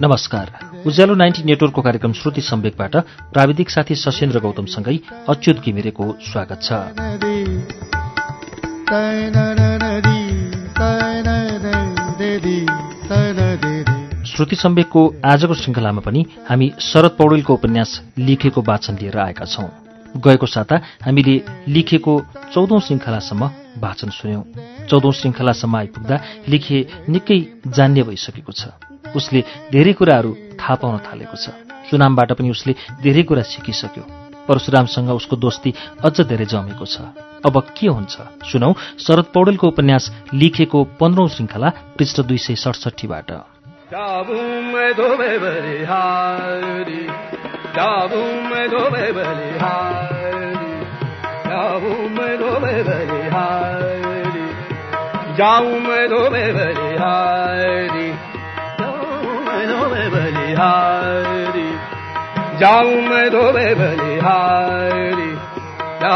नमस्कार। उज्यालो नाइन्टी नेटवर्कको कार्यक्रम श्रुति सम्वेकबाट प्राविधिक साथी सशेन्द्र गौतमसँगै अच्युत घिमिरेको स्वागत छ। श्रुति सम्वेकको आजको श्रृङ्खलामा पनि हामी शरद पौडेलको उपन्यास लिखेको वाचन लिएर आएका छौं। गएको साता हामीले लिखेको चौधौं श्रृङ्खलासम्म वाचन सुन्यौं। चौधौं श्रृङ्खलासम्म आइपुग्दा लिखे निकै जान्य भइसकेको छ। उसले धेरै कुराहरू थाहा पाउन थालेको छ। सुनामबाट पनि उसले धेरै कुरा सिकिसक्यो। परशुरामसँग उसको दोस्ती अझ धेरै जमेको छ। अब के हुन्छ? सुनौ शरद पौडेलको उपन्यास लिखेको पन्ध्रौं श्रृङ्खला पृष्ठ दुई सय सडसठीबाट।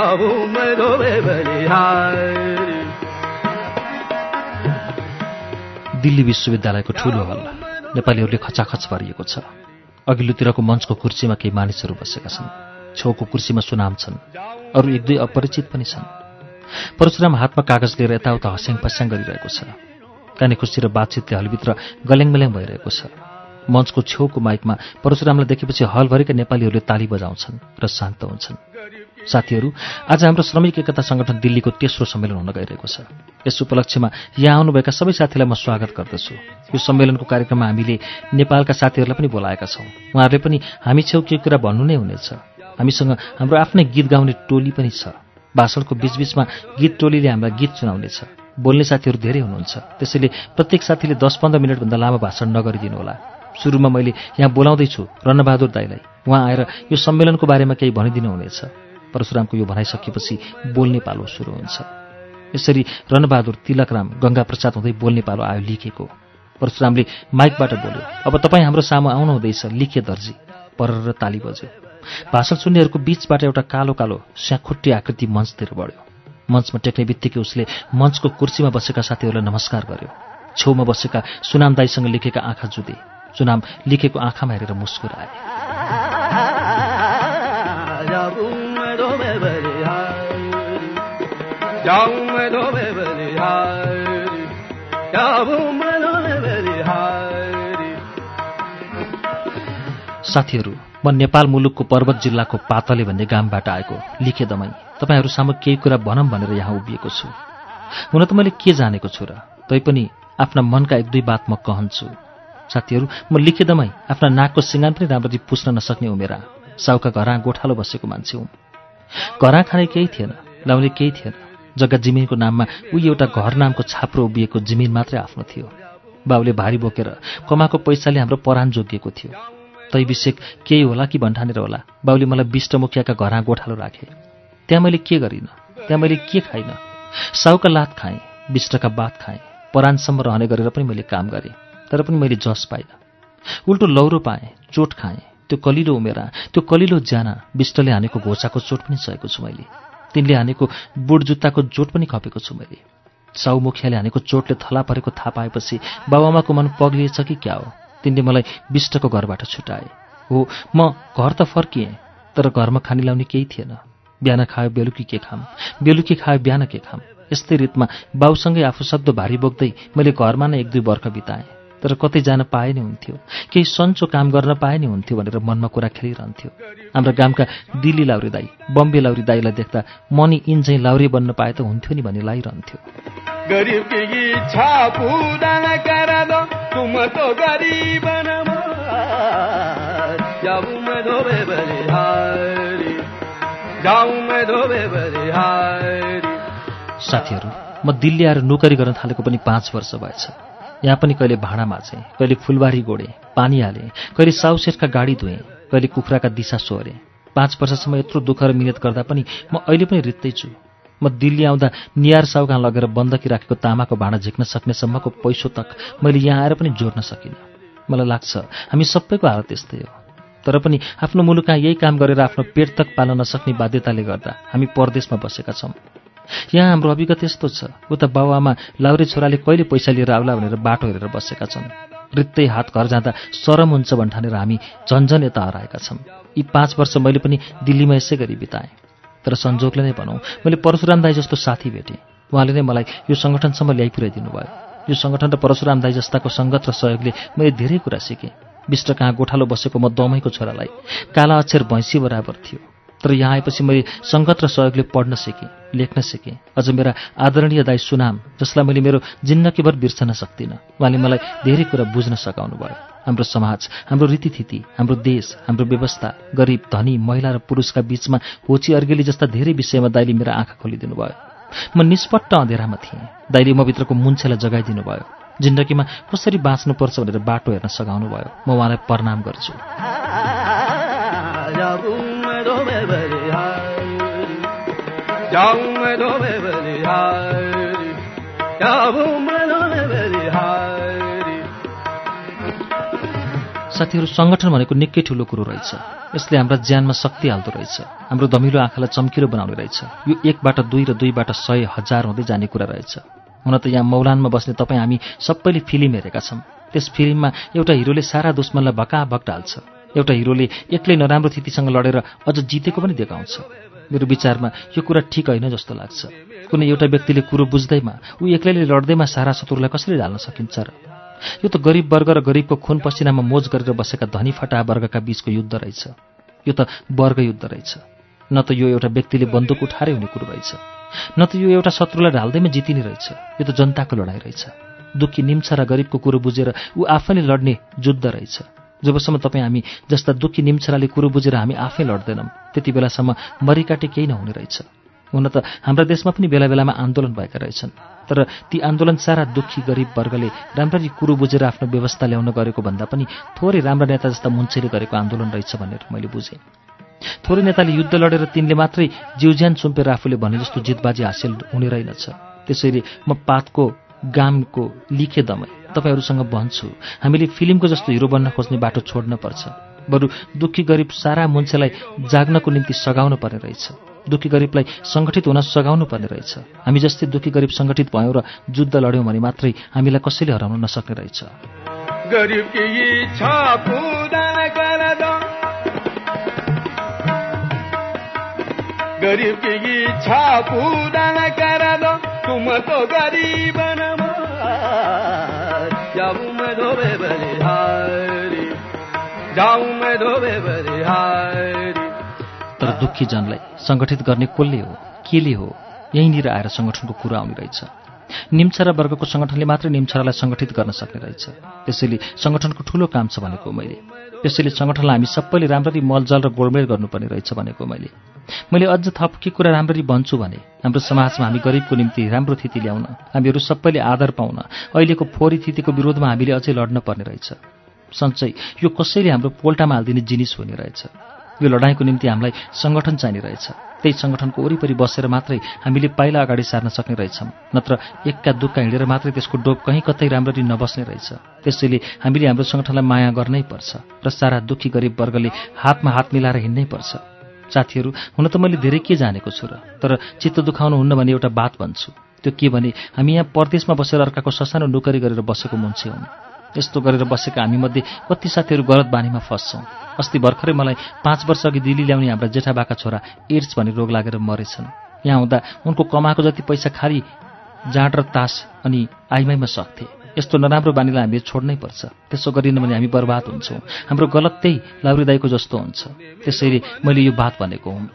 जाऊं मैं धोबे बलिहारी दिल्ली विश्वविद्यालयको ठूलो हल। नेपालीहरूले खचाखच भरिएको छ। अघिल्लोतिरको मञ्चको कुर्सीमा केही मानिसहरू बसेका छन्। छेउको कुर्सीमा सुनाम छन्। अरू एक दुई अपरिचित पनि छन्। परशुराम हातमा कागज लिएर यताउता हस्याङ पस्याङ गरिरहेको छ। काने खुसी र बातचितले हलभित्र गल्याङ भइरहेको छ। मञ्चको छेउको माइकमा परशुरामलाई देखेपछि हलभरिका नेपालीहरूले ताली बजाउँछन् र शान्त हुन्छन्। साथीहरू आज हाम्रो श्रमिक एकता सङ्गठन दिल्लीको तेस्रो सम्मेलन हुन गइरहेको छ। यस उपलक्ष्यमा यहाँ आउनुभएका सबै साथीलाई म स्वागत गर्दछु। यो सम्मेलनको कार्यक्रममा हामीले नेपालका साथीहरूलाई पनि बोलाएका छौँ। उहाँहरूले पनि हामी छेउ के कुरा भन्नु नै हुनेछ। हामीसँग हाम्रो आफ्नै गीत गाउने टोली पनि छ। भाषणको बीचबीचमा गीत टोलीले हामीलाई गीत सुनाउनेछ बोल्ने साथीहरू धेरै हुनुहुन्छ। त्यसैले प्रत्येक साथीले दस पन्ध्र मिनटभन्दा लामो भाषण नगरिदिनुहोला सुरुमा मैले यहाँ बोलाउँदैछु रन्नबहादुर दाईलाई। उहाँ आएर यो सम्मेलनको बारेमा केही भनिदिनु हुनेछ परशुरामको यो भनाइसकेपछि बोल्ने पालो सुरु हुन्छ। यसरी रणबहादुर तिलकराम गङ्गा प्रसाद हुँदै बोल्ने पालो आयो लिखेको। परशुरामले माइकबाट बोल्यो अब तपाईँ हाम्रो सामु आउनु हुँदैछ लिखे दर्जी। पर ताली बज्यो। भाषण सुन्नेहरूको बीचबाट एउटा कालो कालो स्याखुट्टी आकृति मञ्चतिर बढ्यो। मञ्चमा टेक्ने बित्तिकै उसले मञ्चको कुर्सीमा बसेका साथीहरूलाई नमस्कार गर्यो। छेउमा बसेका सुनाम दाईसँग लेखेका आँखा जुधे चुनाम लेखेको आँखामा हेरेर मुस्कुराए। साथीहरू म नेपाल मुलुकको पर्वत जिल्लाको पातले भन्ने गामबाट आएको लिखे दमै तपाईँहरू सामु केही कुरा भनौँ भनेर यहाँ उभिएको छु। हुन त मैले के जानेको छु र? तैपनि आफ्ना मनका एक दुई बात म कहन्छु। साथीहरू म लिखिदमै आफ्ना नाकको सिँगान पनि राम्ररी पुस्न नसक्ने उमेरा साउका घरा गोठालो बसेको मान्छे हुँ। घरा खाने केही थिएन लाउने केही थिएन। जग्गा जिमिनको नाममा ऊ एउटा घर नामको छाप्रो उभिएको जिमिन मात्रै आफ्नो थियो। बाबुले भारी बोकेर कमाएको पैसाले हाम्रो परान जोगिएको थियो। तै विषेक केही होला कि भन्ठानेर होला? बाबुले मलाई विष्टमुखियाका घरा गोठालो राखे। त्यहाँ मैले के गरिनँ? त्यहाँ मैले के खाइनँ? साउका लात खाएँ विष्टका बात खाएँ परानसम्म रहने गरेर पनि मैले काम गरेँ तर पनि मैले जस पाइनँ। उल्टो लौरो पाएँ चोट खाएँ त्यो कलिलो उमेरा त्यो कलिलो ज्याना विष्टले हानेको घोचाको चोट पनि सहेको छु मैले। तिनले हानेको बुट जुत्ताको चोट पनि खपेको छु मैले। साउ मुखियाले हानेको चोटले थला परेको थाहा पाएपछि बाबामाको मन पग्लिएछ कि क्या हो? तिनले मलाई विष्टको घरबाट छुटाए। हो म घर त फर्किएँ तर घरमा खानी लाउने केही थिएन। बिहान खायो बेलुकी के खाम? बेलुकी खायो बिहान के खाम? यस्तै रितमा बाउसँगै आफू सक्दो भारी बोक्दै मैले घरमा नै एक दुई वर्ष बिताएँ। तर कतै जान पाए नि हुन्थ्यो। केही सन्चो काम गर्न पाए नि हुन्थ्यो भनेर मनमा कुरा खेलिरहन्थ्यो। हाम्रा गामका दिल्ली लाउरे दाई बम्बे लाउरी दाईलाई देख्दा मनी इन चाहिँ लाउरे बन्न पाए त हुन्थ्यो नि भन्ने लागिरहन्थ्यो। साथीहरू म दिल्ली आएर नोकरी गर्न थालेको पनि पाँच वर्ष भएछ। यहाँ पनि कहिले भाँडा माझेँ कहिले फुलबारी गोडेँ पानी हालेँ कहिले साउसेटका गाडी धुएँ कहिले कुखुराका दिशा सोहेँ पाँच वर्षसम्म यत्रो दुःख र मिहिनेत गर्दा पनि म अहिले पनि रित्तै छु। म दिल्ली आउँदा नियार साउका लगेर बन्दकी राखेको तामाको भाँडा झिक्न सक्नेसम्मको पैसो तक मैले यहाँ आएर पनि जोड्न सकिनँ। मलाई लाग्छ हामी सबैको हालत त्यस्तै हो। तर पनि आफ्नो मुलुकमा यही काम गरेर आफ्नो पेट तक पाल्न नसक्ने बाध्यताले गर्दा हामी परदेशमा बसेका छौँ। यहाँ हाम्रो अभिगत यस्तो छ। उता बाबुआमा लाउरे छोराले कहिले पैसा लिएर आउला भनेर बाटो हेरेर बसेका छन्। रित्तै हात घर जाँदा सरम हुन्छ भन्ठानेर हामी झन्झन यता हराएका छौँ। यी पाँच वर्ष मैले पनि दिल्लीमा यसै गरी बिताएँ। तर संजोगले नै भनौँ मैले परशुराम दाई जस्तो साथी भेटेँ। उहाँले नै मलाई यो सङ्गठनसम्म ल्याइ पुर्याइदिनु भयो यो सङ्गठन र परशुराम दाई जस्ताको सङ्गत र सहयोगले मैले धेरै कुरा सिकेँ। विष्ट कहाँ गोठालो बसेको म दमैको छोरालाई। काला अक्षर भैँसी बराबर थियो। तर यहाँ आएपछि मैले सङ्गत र सहयोगले पढ्न सिकेँ। लेख्न सिकेँ। अझ मेरा आदरणीय दाई सुनाम जसलाई मैले मेरो जिन्दगीभर बिर्सन सक्दिनँ। उहाँले मलाई धेरै कुरा बुझ्न सघाउनु भयो हाम्रो समाज हाम्रो रीतिथिति हाम्रो देश हाम्रो व्यवस्था गरिब धनी महिला र पुरुषका बीचमा होची अर्गेली जस्ता धेरै विषयमा दाइले मेरा आँखा खोलिदिनु भयो म निष्पट्ट अँधेरामा थिएँ। दाइले म भित्रको मुन्छेलाई जगाइदिनु भयो जिन्दगीमा कसरी बाँच्नुपर्छ भनेर बाटो हेर्न सघाउनु भयो म उहाँलाई प्रणाम गर्छु। साथीहरू सङ्गठन भनेको निकै ठुलो कुरो रहेछ। यसले हाम्रा ज्यानमा शक्ति हाल्दो रहेछ। हाम्रो धमिलो आँखालाई चम्किलो बनाउने रहेछ। यो एकबाट दुई र दुईबाट सय हजार हुँदै जाने कुरा रहेछ। हुन त यहाँ मौलानमा बस्ने तपाईँ हामी सबैले फिल्म हेरेका छौँ। त्यस फिल्ममा एउटा हिरोले सारा दुश्मनलाई भकाभक ढाल्छ। एउटा हिरोले एक्लै नराम्रो स्थितिसँग लडेर अझ जितेको पनि देखाउँछ। मेरो विचारमा यो कुरा ठिक होइन जस्तो लाग्छ। कुनै एउटा व्यक्तिले कुरो बुझ्दैमा ऊ एक्लैले लड्दैमा सारा शत्रुलाई कसरी ढाल्न सकिन्छ र? यो त गरिब वर्ग र गरिबको खुन पसिनामा मोज गरेर बसेका धनी फटा वर्गका बीचको युद्ध रहेछ। यो त वर्ग युद्ध रहेछ। न त यो एउटा व्यक्तिले बन्दुक उठाएरै हुने कुरो रहेछ। न त यो एउटा शत्रुलाई ढाल्दैमा जितिने रहेछ। यो त जनताको लडाइँ रहेछ। दुःखी निम्छ र गरिबको कुरो बुझेर ऊ आफैले लड्ने जुद्ध रहेछ। जबसम्म तपाईँ हामी जस्ता दुःखी निम्छराले कुरो बुझेर हामी आफै लड्दैनौँ त्यति बेलासम्म मरिकाटे केही नहुने रहेछ। हुन त हाम्रा देशमा पनि बेला बेलामा आन्दोलन भएका रहेछन् तर ती आन्दोलन सारा दुःखी गरिब वर्गले राम्ररी कुरो बुझेर आफ्नो व्यवस्था ल्याउन गरेको भन्दा पनि थोरै राम्रा नेता जस्ता मुन्छेले गरेको आन्दोलन रहेछ भनेर मैले बुझेँ। थोरै नेताले युद्ध लडेर तिनले मात्रै जिउज्यान सुम्पेर आफूले भने जस्तो जितबाजी हासिल हुने रहेनछ। त्यसैले म पातको गामको लिखे दमै। तपाईँहरूसँग भन्छु हामीले फिल्मको जस्तो हिरो बन्न खोज्ने बाटो छोड्न पर्छ। बरु दुःखी गरिब सारा मुन्छेलाई जाग्नको निम्ति सघाउनु पर्ने रहेछ। दुःखी गरिबलाई सङ्गठित हुन सघाउनु पर्ने रहेछ। हामी जस्तै दुःखी गरिब सङ्गठित भयौँ र जुद्ध लड्यौँ भने मात्रै हामीलाई कसैले हराउन नसक्ने रहेछ। तर दुःखी जनलाई सङ्गठित गर्ने कसले हो केले हो यहीँनिर आएर सङ्गठनको कुरा आउने रहेछ। निम्छरा वर्गको सङ्गठनले मात्रै निम्छरालाई सङ्गठित गर्न सक्ने रहेछ। त्यसैले सङ्गठनको ठुलो काम छ भनेको मैले। त्यसैले सङ्गठनलाई हामी सबैले राम्ररी मलजल र गोडमेल गर्नुपर्ने रहेछ भनेको मैले। मैले अझ थप के कुरा राम्ररी भन्छु भने हाम्रो समाजमा हामी गरिबको निम्ति राम्रो थिति ल्याउन हामीहरू सबैले आदर पाउन अहिलेको फोहोरी थितिको विरोधमा हामीले अझै लड्न पर्ने रहेछ। सन्चै यो कसैले हाम्रो पोल्टामा हालिदिने जिनिस हुने रहेछ। यो लडाइँको निम्ति हामीलाई सङ्गठन चाहिने रहेछ। त्यही सङ्गठनको वरिपरि बसेर मात्रै हामीले पाइला अगाडि सार्न सक्ने रहेछौँ नत्र एकका दुःखका हिँडेर मात्रै त्यसको डोप कहीँ कतै राम्ररी नबस्ने रहेछ। त्यसैले हामीले हाम्रो सङ्गठनलाई माया गर्नै पर्छ र सारा दुःखी गरिब वर्गले हातमा हात मिलाएर हिँड्नै पर्छ। साथीहरू हुन त मैले धेरै के जानेको छु र तर चित्त दुखाउनु हुन्न भने एउटा बात भन्छु। त्यो के भने हामी यहाँ परदेशमा बसेर अर्काको ससानो नोकरी गरेर बसेको मान्छे हुन्। यस्तो गरेर बसेका हामीमध्ये कति साथीहरू गलत बानीमा फस्छौँ। अस्ति भर्खरै मलाई पाँच वर्ष अघि दिल्ली ल्याउने हाम्रा जेठाबाका छोरा एड्स भन्ने रोग लागेर मरेछन्। यहाँ हुँदा उनको कमाएको जति पैसा खाली जाँड र तास अनि आइमाईमा सक्थे। यस्तो नराम्रो बानीलाई हामीले छोड्नै पर्छ। त्यसो गरिन भने हामी बर्बाद हुन्छौँ। हाम्रो गलत त्यही लाउरी दाईको जस्तो हुन्छ। त्यसैले मैले यो बात भनेको हुँ।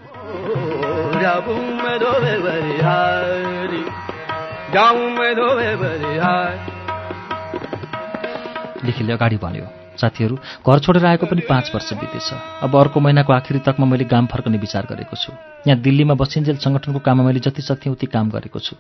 लेखिले अगाडि भन्यो साथीहरू घर छोडेर आएको पनि पाँच वर्ष बितेछ। अब अर्को महिनाको आखिरी तकमा मैले गाम फर्कने विचार गरेको छु। यहाँ दिल्लीमा बसिन्जेल सङ्गठनको काममा मैले जति सक्थेँ उति काम गरेको छु।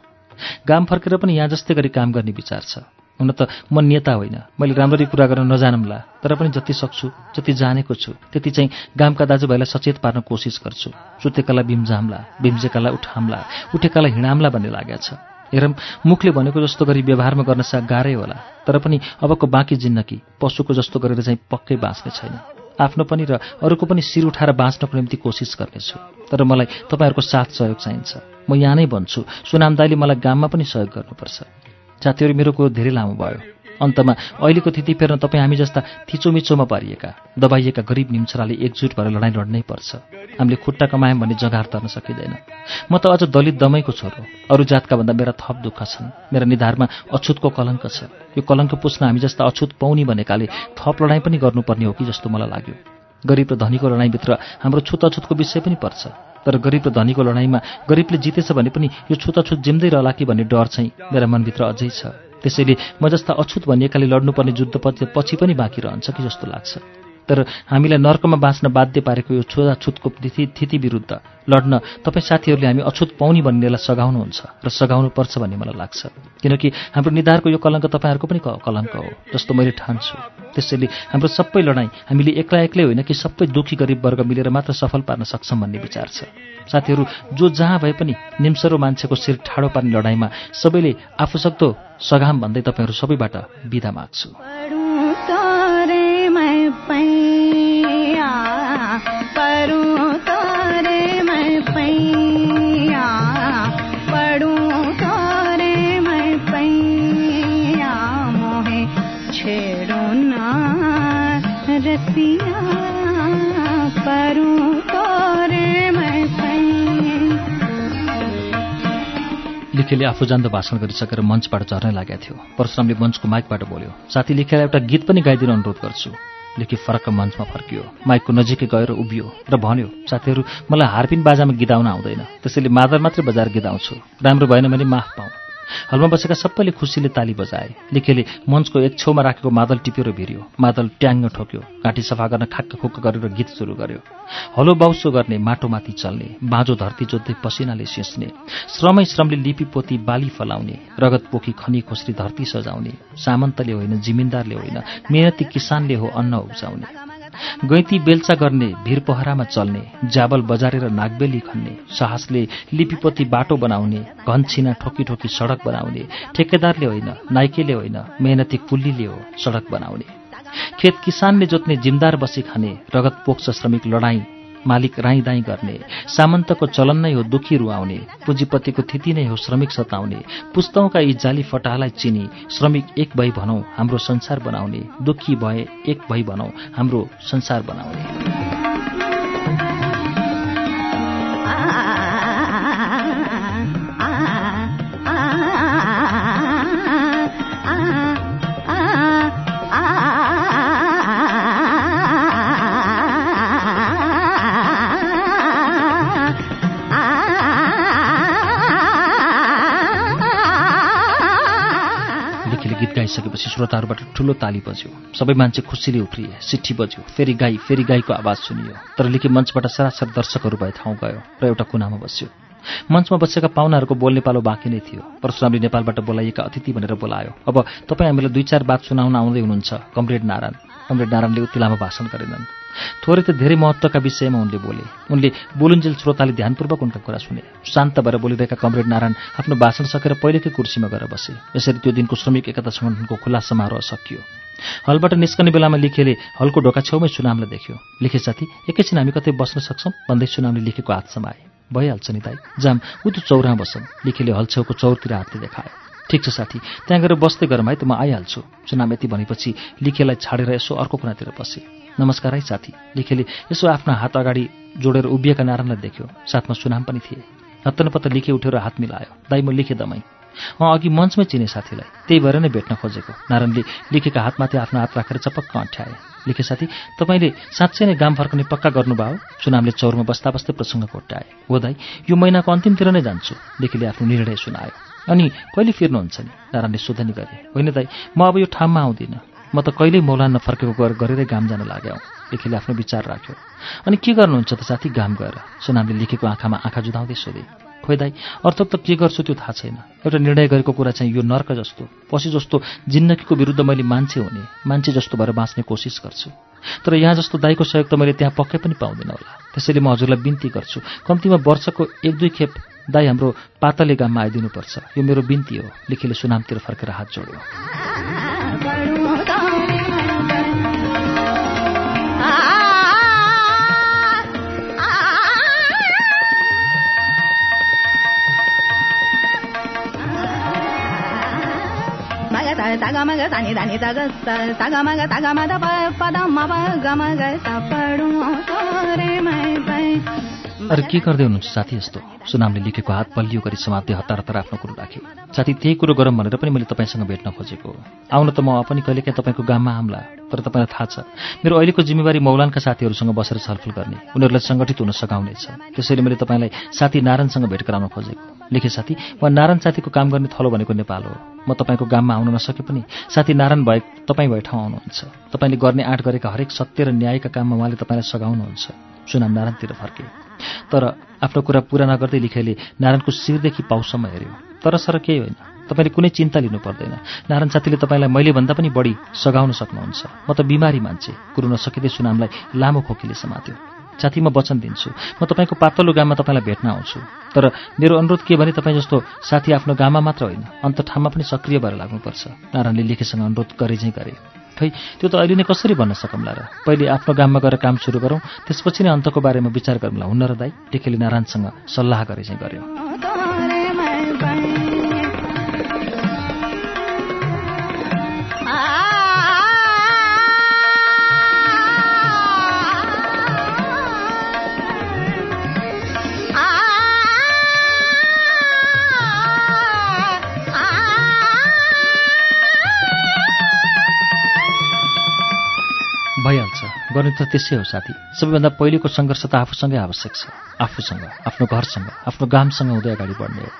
गाम फर्केर पनि यहाँ जस्तै गरी काम गर्ने विचार छ। हुन त म नेता होइन। मैले राम्ररी कुरा गर्न नजानौँला तर पनि जति सक्छु जति जानेको छु त्यति चाहिँ गामका दाजुभाइलाई सचेत पार्न कोसिस गर्छु। सुतेकालाई भिम्जाम्ला भिम्जेकालाई उठाम्ला उठेकालाई हिँडाम्ला भन्ने लागेको छ। हेरौँ मुखले भनेको जस्तो गरी व्यवहारमा गर्न सा गाह्रै होला। तर पनि अबको बाँकी जिन्दगी पशुको जस्तो गरेर चाहिँ पक्कै बाँच्ने छैन। आफ्नो पनि र अरूको पनि शिर उठाएर बाँच्नको निम्ति कोसिस गर्नेछु। तर मलाई तपाईँहरूको साथ सहयोग चाहिन्छ। म यहाँ नै भन्छु सुनाम दाईले मलाई गाममा पनि सहयोग गर्नुपर्छ। साथीहरू मेरो कुरो धेरै लामो भयो। अन्तमा अहिलेको फेर्न तपाईँ हामी जस्ता थिचोमिचोमा पारिएका दबाइएका गरिब निम्छराले एकजुट भएर लडाइँ लड्नै पर्छ। हामीले खुट्टा कमायौँ भने जगार तर्न सकिँदैन। म त अझ दलित दमैको छोरो अरू जातका भन्दा मेरा थप दुःख छन्। मेरा निधारमा अछुतको कलङ्क छ। यो कलङ्क पुस्न हामी जस्ता अछुत पाउने भनेकाले थप लडाइँ पनि गर्नुपर्ने हो कि जस्तो मलाई लाग्यो। गरिब र धनीको लडाइँभित्र हाम्रो छुत अछुतको विषय पनि पर्छ। तर गरिब र धनीको लडाइँमा गरिबले जितेछ भने पनि यो छुताछुत जिम्दै रहला कि भन्ने डर चाहिँ मेरा मनभित्र अझै छ। त्यसैले म जस्ता अछुत भनिएकाले लड्नुपर्ने जुद्ध पछि पनि बाँकी रहन्छ कि जस्तो लाग्छ। तर हामीलाई नर्कमा बाँच्न बाध्य पारेको यो छुताछुतको थिति विरुद्ध लड्न तपाईँ साथीहरूले हामी अछुत पाउने भन्नेलाई सघाउनुहुन्छ र सघाउनु पर्छ भन्ने मलाई लाग्छ। किनकि हाम्रो निधारको यो कलङ्क तपाईँहरूको पनि कलङ्क हो जस्तो मैले ठान्छु। त्यसैले हाम्रो सबै लडाइँ हामीले एक्लै एक्लै होइन कि सबै दुखी गरिब वर्ग मिलेर मात्र सफल पार्न सक्छौँ भन्ने विचार छ। साथीहरू जो जहाँ भए पनि निम्सरो मान्छेको शिर ठाडो पार्ने लडाइँमा सबैले आफू सक्दो सघाम भन्दै तपाईँहरू सबैबाट बिदा माग्छु। लिखेले आफू जान्दो भाषण गरिसकेर मञ्चबाट झर्नै लागेको थियो। परशुरामले मञ्चको माइकबाट बोल्यो साथी लेखेर एउटा गीत पनि गाइदिन अनुरोध गर्छु। लेखी फरक्क मञ्चमा फर्कियो। माइकको नजिकै गएर उभियो र भन्यो साथीहरू मलाई हारपिन बाजामा गिदाउन आउँदैन। त्यसैले मादर मात्रै बजाएर गिदाउँछु राम्रो भएन भने माफ पाऊँ। हलमा बसेका सबैले खुसीले ताली बजाए। लेखेले मञ्चको एक छेउमा राखेको मादल टिप्यो र भिर्यो। मादल ट्याङ्ग ठोक्यो। घाँटी सफा गर्न खाक्क खुक्क गरेर गीत सुरु गर्यो। हलो बाउसो गर्ने माटोमाथि चल्ने बाँझो धरती जोत्दै पसिनाले सिस्ने श्रमै श्रमले लिपि पोती बाली फलाउने रगत पोखी खनी खोस्री धरती सजाउने सामन्तले होइन जिमिन्दारले होइन मेहनती किसानले हो अन्न उब्जाउने। गैती बेल्चा गर्ने भिर पहरामा चल्ने जाबल बजारेर नागबेली खन्ने साहसले लिपिपति बाटो बनाउने घन छिना ठोकी ठोकी सडक बनाउने ठेकेदारले होइन नाइकेले होइन मेहनती कुल्लीले हो सडक बनाउने। खेत किसानले जोत्ने जिम्दार बसी खाने रगत पोख्छ श्रमिक लडाईँ मालिक राईदाई गर्ने। सामन्तको चलन नै हो दुखी रुवाउने। पुँजीपतिको थिति नै हो श्रमिक सताउने। पुस्तौंका यी जाली फटालाई चिनी श्रमिक एक भई भनौँ हाम्रो संसार बनाउने। दुखी भए एक भई भनौँ हाम्रो संसार बनाउने। गाइसकेपछि श्रोताहरूबाट ठुलो ताली बज्यो। सबै मान्छे खुसीले उफ्रिए सिट्ठी बज्यो फेरि गाई फेरि गाईको आवाज सुनियो। तर लिखे मञ्चबाट सरासर दर्शकहरू भए ठाउँ गयो र एउटा कुनामा बस्यो। मञ्चमा बसेका पाहुनाहरूको बोल्ने पालो बाँकी नै थियो। परशुरामले नेपालबाट बोलाइएका अतिथि भनेर बोलायो। अब तपाईँ हामीलाई दुई चार बात सुनाउन आउँदै हुनुहुन्छ कमरेड नारायण। कमरेड नारायणले उति लामो भाषण गरेनन्। थोरै त धेरै महत्त्वका विषयमा उनले बोले। उनले बोलुन्जेल श्रोताले ध्यानपूर्वक उनका कुरा सुने। शान्त भएर बोलिरहेका कमरेड नारायण आफ्नो भाषण सकेर पहिलेकै कुर्सीमा गएर बसे। यसरी त्यो दिनको श्रमिक एकता सङ्गठनको खुल्ला समारोह सकियो। हलबाट निस्कने बेलामा लिखेले हलको ढोका छेउमै सुनामलाई देख्यो। लिखे साथी एकैछिन हामी कतै बस्न सक्छौँ? भन्दै सुनामले लेखेको हात समाए भइहाल्छ नि दाई। जाम ऊ त चौरामा बसौँ लिखेले हल छेउको चौरतिर हातले देखायो ठिक छ साथी त्यहाँ गएर बस्दै गरौँ है त म आइहाल्छु। सुनाम यति भनेपछि लिखेलाई छाडेर यसो अर्को कुनातिर बसे। नमस्कार है साथी। लेखेले यसो आफ्नो हात अगाडि जोडेर उभिएका नारायणलाई देख्यो। साथमा सुनाम पनि थिए। हत्तनपत्त लिखे उठेर हात मिलायो। दाइ म लिखे दमै। अँ अघि मञ्चमै चिने साथीलाई। त्यही भएर नै भेट्न खोजेको। नारायणले लेखेका हातमाथि आफ्नो हात राखेर चपक्क अँठ्याए। लेखे साथी तपाईँले साँच्चै नै गाम फर्कने पक्का गर्नुभयो? सुनामले चौरमा बस्दा बस्दै प्रसङ्ग कोट्याए। हो दाई यो महिनाको अन्तिमतिर नै जान्छु। लेखेले आफ्नो निर्णय सुनायो। अनि कहिले फिर्नुहुन्छ नि? नारायणले सोधनी गरे। होइन दाई म अब यो ठाउँमा आउँदिनँ। म त कहिल्यै मौलान नफर्केको गरेरै गाम जान लाग्यो लेखेले आफ्नो विचार राख्यो। अनि के गर्नुहुन्छ त साथी? गाम गएर। सोनामले लेखेको आँखामा आँखा जुदाउँदै सोधे। खोइ दाई अर्थ त के गर्छु त्यो थाहा छैन। एउटा निर्णय गरेको कुरा चाहिँ यो नर्क जस्तो पछि जस्तो जिन्दगीको विरुद्ध मैले मान्छे हुने मान्छे जस्तो भएर बाँच्ने कोसिस गर्छु। तर यहाँ जस्तो दाईको सहयोग त मैले त्यहाँ पक्कै पनि पाउँदिनँ होला। त्यसैले म हजुरलाई बिन्ती गर्छु। कम्तीमा वर्षको एक दुई खेप दाई हाम्रो पातले गाममा आइदिनुपर्छ। यो मेरो बिन्ती हो। लिखीले सुनामतिर फर्केर हात जोड्यो। अरे के गर्दै हुनुहुन्छ साथी यस्तो सुनामले लेखेको हात बलियो गरी समात्दै हतार हतार आफ्नो कुरो राखे साथी त्यही कुरो गरौँ भनेर पनि मैले तपाईँसँग भेट्न खोजेको आउन त म पनि कहिलेकाहीँ तपाईँको गाममा आउँला तर तपाईँलाई थाहा छ मेरो अहिलेको जिम्मेवारी मौलानका साथीहरूसँग बसेर छलफल गर्ने उनीहरूलाई सङ्गठित हुन सघाउनेछ त्यसैले मैले तपाईँलाई साथी नारायणसँग भेट गराउन खोजेको लेखे साथी वा नारायण साथीको काम गर्ने थलो भनेको नेपाल हो। म तपाईँको गाममा आउन नसके पनि साथी नारायण भए तपाईँ भए ठाउँ आउनुहुन्छ। तपाईँले गर्ने आँट गरेका हरेक सत्य र न्यायका काममा उहाँले तपाईँलाई सघाउनुहुन्छ। सुनाम नारायणतिर फर्के। तर आफ्नो कुरा पुरा नगर्दै लेखेले नारायणको शिरदेखि पाउसम्म हेऱ्यो। तर सर केही होइन। तपाईँले कुनै चिन्ता लिनु पर्दैन। नारायण साथीले तपाईँलाई मैले भन्दा पनि बढी सघाउन सक्नुहुन्छ। म त बिमारी मान्छे। कुरो नसकिँदै सुनामलाई लामो खोकीले समात्यो। साथी म वचन दिन्छु। म तपाईँको पातलो गाममा तपाईँलाई भेट्न आउँछु। तर मेरो अनुरोध के भने तपाईँ जस्तो साथी आफ्नो गाममा मात्र होइन अन्त ठाउँमा पनि सक्रिय भएर लाग्नुपर्छ। नारायणले लेखेसँग अनुरोध गरे चाहिँ गरे। खै त्यो त अहिले नै कसरी भन्न सकौँला र पहिले आफ्नो गाममा गएर काम सुरु गरौँ त्यसपछि नै अन्तको बारेमा विचार गरौँला। हुन्न र दाई लेखेले नारायणसँग सल्लाह गरे चाहिँ गर्यो भइहाल्छ। गर्ने त त्यसै हो साथी। सबैभन्दा पहिलेको सङ्घर्ष त आफूसँगै आवश्यक छ। आफूसँग आफ्नो घरसँग आफ्नो गामसँग हुँदै अगाडि बढ्ने हो।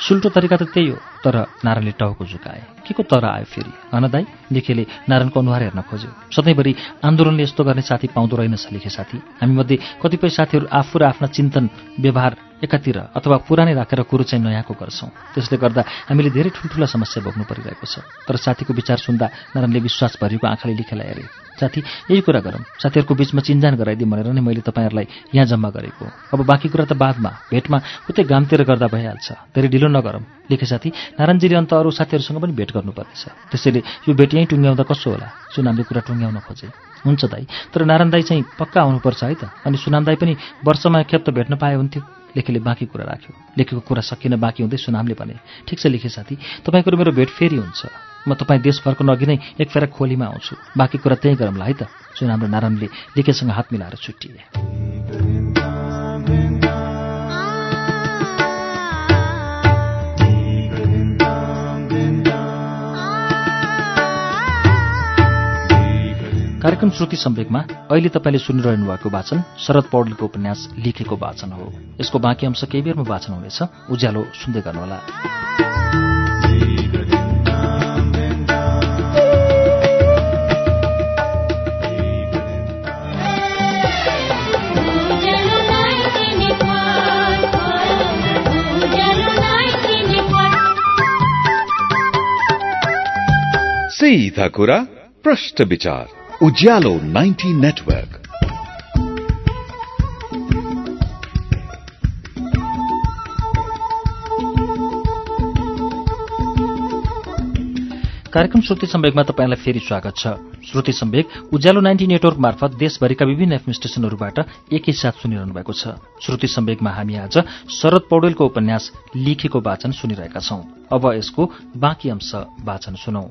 सुल्टो तरिका त त्यही हो तर नारायणले टाउको झुकाए। के को तर आयो फेरि। दाई लेखेले नारायणको अनुहार हेर्न खोज्यो। सधैँभरि आन्दोलनले यस्तो गर्ने साथी पाउँदो रहेनछ लेखे साथी। हामीमध्ये कतिपय साथीहरू आफू र आफ्ना चिन्तन व्यवहार एकातिर अथवा पुरानै राखेर कुरो चाहिँ नयाँको गर्छौँ। त्यसले गर्दा हामीले धेरै ठुल्ठुला समस्या भोग्नु परिरहेको छ। तर साथीको विचार सुन्दा नारायणले विश्वास भरिको आँखाले लेखेलाई हेरे। साथी यही कुरा गरौँ। साथीहरूको बिचमा चिन्जान गराइदिउँ भनेर नै मैले तपाईँहरूलाई यहाँ जम्मा गरेको। अब बाँकी कुरा त बादमा। भेटमा उतै गामतिर गर्दा भइहाल्छ। धेरै ढिलो नगरौँ। लेखे साथी नारायणजीले अन्त अरू साथीहरूसँग पनि भेट गर्नुपर्नेछ। त्यसैले यो भेट यहीँ टुङ्ग्याउँदा कसो होला? सुनामले कुरा टुङ्ग्याउन खोजे। हुन्छ दाई तर नारायण दाई चाहिँ पक्का आउनुपर्छ है त? अनि सुनाम दाई पनि वर्षमा खेप त भेट्न पाए हुन्थ्यो। लेखेले बाँकी कुरा राख्यो। लेखेको कुरा सकिन बाँकी हुँदै सुनामले भने ठिक छ लेखे साथी तपाईँको मेरो भेट फेरि हुन्छ। म तपाईँ देश फर्को नअघि नै एक फेर खोलीमा आउँछु। बाँकी कुरा त्यहीँ गरौँला है त? सुनाम र नारायणले लेखेसँग हात मिलाएर छुट्टिए। कार्यक्रम श्रुति सम्वेकमा अहिले तपाईँले सुनिरहनु भएको वाचन शरद पौडेलको उपन्यास लेखेको वाचन हो। यसको बाँकी अंश केही बेरमा वाचन हुनेछ। उज्यालो सुन्दै गर्नुहोला। सीधा कुरा प्रश्न विचार। उज्यालो 90 नेटवर्क। कार्यक्रम श्रुति सम्वेकमा तपाईँलाई फेरि स्वागत छ। श्रुति सम्वेक उज्यालो नाइन्टी नेटवर्क मार्फत देशभरिका विभिन्न एफएम स्टेशनहरूबाट एकैसाथ सुनिरहनु भएको छ। श्रुति सम्वेकमा हामी आज शरद पौडेलको उपन्यास लिखेको वाचन सुनिरहेका छौं। अब यसको बाँकी अंश वाचन सुनौ।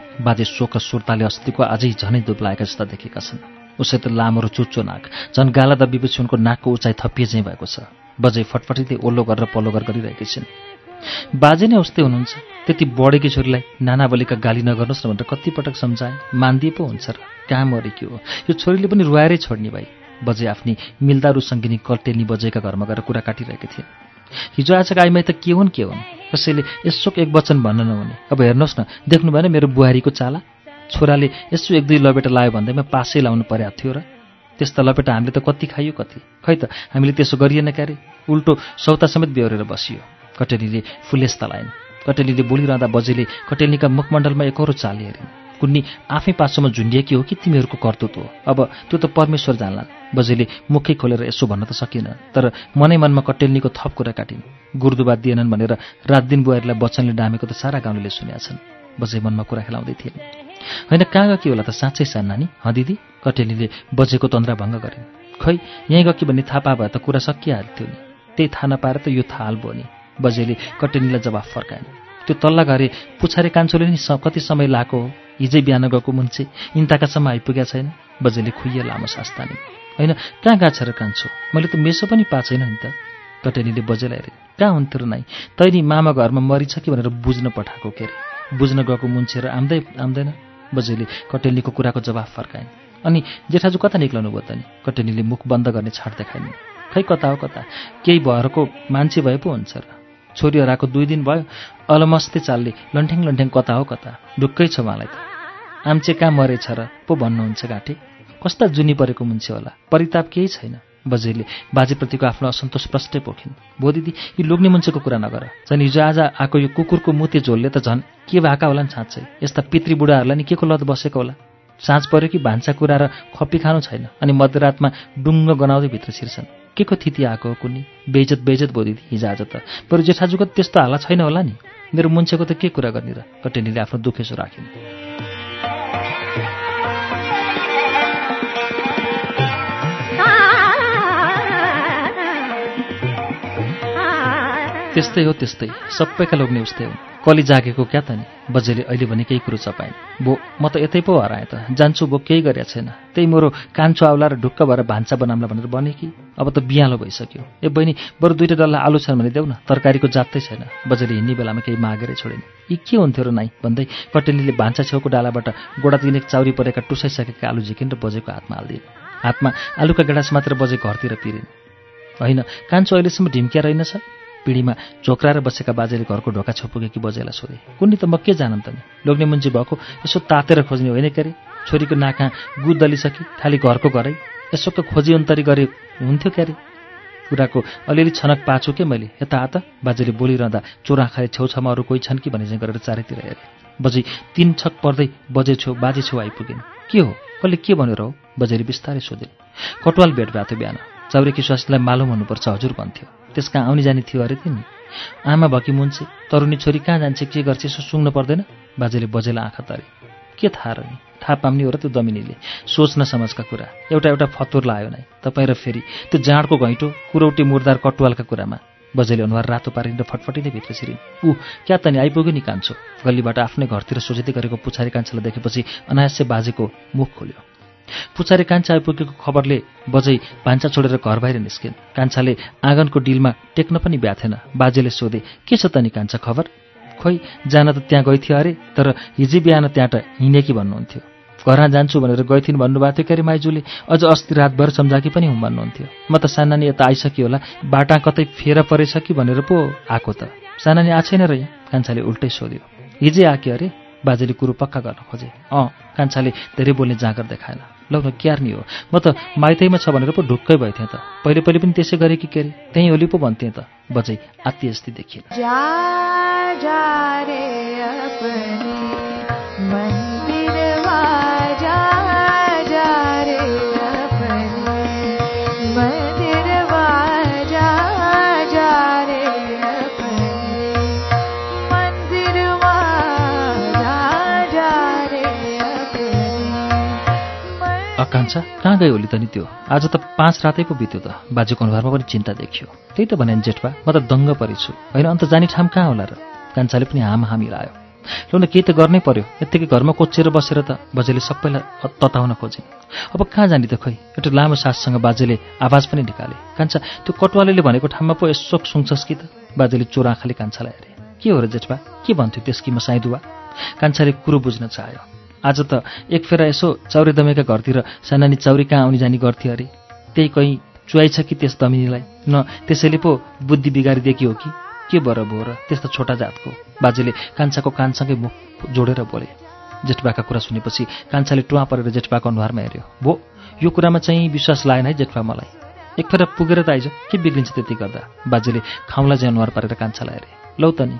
बाजे शोक सुर्ताले अस्तिको आजै झनै दुब्लाएका जस्ता देखेका छन्। उसै त लामो र चुच्चो नाक झन् गाला दबिएपछि उनको नाकको उचाइ थपिए चाहिँ भएको छ। बजै फटफटिँदै ओल्लो गरेर पल्लो गरेर गरिरहेकी छिन्। बाजे नै उस्तै हुनुहुन्छ। त्यति बढेकी छोरीलाई नाना बलिका गाली नगर्नुहोस् न भनेर कतिपटक सम्झाएँ। मानिदिए पो हुन्छ र कहाँ मरेकी हो। यो छोरीले पनि रुवाएरै छोड्ने भाइ बजे आफ्नी मिल्दारु सङ्गिनी कल्टेल्नी बजेका घरमा गएर कुरा काटिरहेकी थिए। हिजो आजका आइमाई त के हुन् के हुन्? कसैले यसो एक वचन भन्न नहुने। अब हेर्नुहोस् न देख्नु भएन मेरो बुहारीको चाला? छोराले यसो एक दुई लपेटा लायो भन्दैमा पासै लाउनु परेको थियो र त्यस्ता लपेटा हामीले त कति खाइयो कति? खै त हामीले त्यसो गरिएन क्यारे? उल्टो सौता समेत बेहोरेर बसियो। कटेलीले फुलेस्ता लाइन् कटेलीले बोलिरहँदा बजेले कटेलीका मुखमण्डलमा एकरो चाली हेरिन्। कुन्नी आफै पासोमा झुन्डिएकी हो कि तिमीहरूको कर्तुत हो? अब त्यो त परमेश्वर जान्ला। बजेले मुखै खोलेर यसो भन्न त सकिन तर मनै मनमा कटेल्नीको थप कुरा काटिन्। गुरुदुबा दिएनन् भनेर रात दिन बुहारीलाई बच्चनले डामेको त सारा गाउँले सुनेका छन्। बजे मनमा कुरा खेलाउँदै थिएन। होइन कहाँ गएकी होला त साँच्चै सान्ना नि ह दिदी? कटेलीले बजेको तन्द्रा भङ्ग गरिन्। खै यहीँ गएकी भन्ने थाहा पाए भए त कुरा सकिहाल्थ्यो नि। त्यही थाहा नपाएर त यो थाहा हाल नि। बजेले कटेलीलाई जवाफ फर्काएन त्यो तल्ला घरे पुछारे कान्छोले नि कति समय लाएको हो? हिजै बिहान गएको मुन्छे इन्ताकासम्म आइपुगेका छैन। बजेले खुइया लामो सास ताने। होइन कहाँ गएको छ र कान्छो? मैले त मेसो पनि पाएको छैन नि त। कटेलीले बजेलाई हेरे। कहाँ हुन्थ्यो र नाइ? तैनी मामा घरमा मरिछ कि भनेर बुझ्न पठाएको के अरे? बुझ्न गएको र आउँदै आउँदैन बजेले कटेलीको कुराको जवाफ फर्काइन्। अनि जेठाजु कता निक्लनु भयो त नि? कटेलीले मुख बन्द गर्ने छाट देखाइन्। खै कता हो कता? केही भरको मान्छे भए पो हुन्छ र। छोरी हराएको दुई दिन भयो अलमस्ते चालले लन्ठेङ लन्ठेङ कता हो कता? ढुक्कै छ उहाँलाई त। आम्चे कहाँ मरेछ र पो भन्नुहुन्छ घाँटे? कस्ता जुनी परेको मुन्छे होला? परिताप केही छैन। बजेले बाजेप्रतिको आफ्नो असन्तोष प्रष्टै पोखिन्। भो दिदी यी लोग्ने मुन्छेको कुरा नगर। झन् हिजो आज आएको यो कुकुरको मुते झोलले त झन् के भएका होला नि छाँच्चै? यस्ता पितृ बुढाहरूलाई नि के को लत बसेको होला? साँझ पऱ्यो कि भान्सा कुरा र खप्पी खानु छैन? अनि मध्यरातमा डुङ्गो गनाउँदै भित्र छिर्छन्। के को थिति आएको हो कुनी बेइजत बेइजत भो दिदी हिजो आज त। बरु जेठाजुको त्यस्तो हाला छैन होला नि? मेरो मुन्छेको त के कुरा गर्ने र? कटेनीले आफ्नो दुखेसो राखिन्। त्यस्तै हो त्यस्तै। सबैका लोग्ने उस्तै हो। कली जागेको क्या त नि? बजेले अहिले भने केही कुरो चपाइन् बो म त यतै पो हराएँ त। जान्छु बो केही गरेका छैन। त्यही मेरो कान्छो आउला र ढुक्क भएर भान्सा बनाम्ला भनेर भने कि? अब त बिहालो भइसक्यो। ए बहिनी बरु दुइटा डल्ला आलु छन् भने देऊ न। तरकारीको जात्तै छैन। बजेले हिँड्ने बेलामा केही मागेरै छोडिन्। यी के हुन्थ्यो र नाइ? भन्दै कटेलीले भान्सा छेउको डालाबाट गोडा दिने चाउरी परेका टुसाइसकेका आलु झिकिन् र बजेको हातमा हालिदिन् हातमा आलुका गेडास मात्र बजे घरतिर पिरिन् होइन कान्छो अहिलेसम्म ढिम्किया रहेनछ? पिँढीमा झोक्राएर बसेका बाजेले घरको ढोका छेउ कि बजेलाई सोधे कुन्नी त म के जानन् त नि लोग्ने मुन्जी भएको यसो तातेर खोज्ने होइन के अरे? छोरीको नाका गुद दलिसकी खालि घरको घरै यसोको खोजी अन्तरी गरे हुन्थ्यो क्यारे कुराको अलिअलि छनक पाछु के मैले? यता आत बाजेले बोलिरहँदा चोराखाले छेउछाउमा अरू कोही छन् कि भने चाहिँ गरेर चारैतिर हेरेँ। बजी तिन छक पर्दै बजे छेउ बाजे छेउ आइपुगेन्। के हो? कसले के भनेर हो? बजेले बिस्तारै सोधे कटवाल भेट भएको थियो बिहान। चाउरेकी स्वास्थ्यलाई मालुम हुनुपर्छ हजुर भन्थ्यो। त्यस कहाँ आउने जाने थियो अरे तिमी? आमा भकी मुन्छे तरुनी छोरी कहाँ जान्छ के गर्छ यसो सुङ्नु पर्दैन? बाजेले बजेलाई आँखा तरे। के थाहा र नि? थाहा पाउने हो र त्यो दमिनीले सोच्न समझका कुरा। एउटा एउटा फतुर लायो नै। तपाईँ र फेरि त्यो जाँडको घैँटो कुरौटी मुरदार कटुवालका कुरामा। बजेले अनुहार रातो पारिँदा फटफटिँदै भित्र छिरिन्। ऊ क्या त नि? आइपुग्यो नि कान्छो? गल्लीबाट आफ्नै घरतिर सोचिँदै गरेको पुछारी कान्छालाई देखेपछि अनायासै बाजेको मुख खोल्यो। पुछारे कान्छा आइपुगेको खबरले बजै भान्सा छोडेर घर बाहिर निस्किन्। कान्छाले आँगनको डिलमा टेक्न पनि ब्याथेन बाजेले सोधे के छ त नि कान्छा खबर? खोइ जान त त्यहाँ गइथ्यो अरे तर हिजै बिहान त्यहाँ त हिँडे कि भन्नुहुन्थ्यो। घरमा जान्छु भनेर गइथिन् भन्नुभएको थियो क्यारे माइजूले। अझ अस्ति रातभर सम्झाकी पनि हुँ भन्नुहुन्थ्यो। म त सानानी यता आइसक्यो होला बाटा कतै फेर परेछ कि भनेर पो आएको त। सानानी आछेन र यहाँ? कान्छाले उल्टै सोध्यो। हिजै आक्यो अरे? बाजेले कुरो पक्का गर्न खोजे। अँ। कान्छाले धेरै बोल्ने जाँगर देखाएन। ल न क्यार्नी हो। म त माइतैमा छ भनेर पो ढुक्कै भएथेँ त। पहिले पहिले पनि त्यसै गरेँ कि के अरे? त्यहीँ होली पो भन्थेँ त। बजै आत्ती अस्ति देखिएन कान्छा कहाँ गयो होली त नि त्यो? आज त पाँच रातै पो बित्यो त। बाजेको अनुहारमा पनि चिन्ता देखियो। त्यही त भने जेठवा म त दङ्ग परेछु। होइन अन्त जाने ठाउँ कहाँ होला र? कान्छाले पनि हाम हामी लायो। ल न केही त गर्नै पर्यो। यत्तिकै घरमा कोचेर बसेर त बजेले सबैलाई तताउन खोजे अब कहाँ जाने त खै एउटा लामो साससँग बाजेले आवाज पनि निकाले। कान्छा त्यो कटुवाले भनेको ठाउँमा पो यसो सुन्छस् कि त? बाजेले चोर आँखाले कान्छालाई हेरे। के हो र जेठबा के भन्थ्यो त्यसकी म साइदुवा कान्छाले कुरो बुझ्न चाह्यो। आज त एक फेरा यसो चौरे दमेका घरतिर सानानी चौरी कहाँ आउने जाने गर्थ्यो अरे। त्यही कहीँ चुहाइछ कि त्यस दमिनीलाई? न त्यसैले पो बुद्धि बिगारिदिएकी हो कि? के बर भो र त्यस्तो छोटा जातको? बाजेले कान्छाको कानसँगै मुख जोडेर बोले। जेठबाका कुरा सुनेपछि कान्छाले टुवा परेर जेठबाको अनुहारमा हेऱ्यो। भो यो कुरामा चाहिँ विश्वास लागेन है जेठबा मलाई। एक फेर पुगेर त आइज के बिग्रिन्छ त्यति गर्दा? बाजेले खाउँला चाहिँ अनुहार पारेर कान्छालाई हेरे। लौ त नि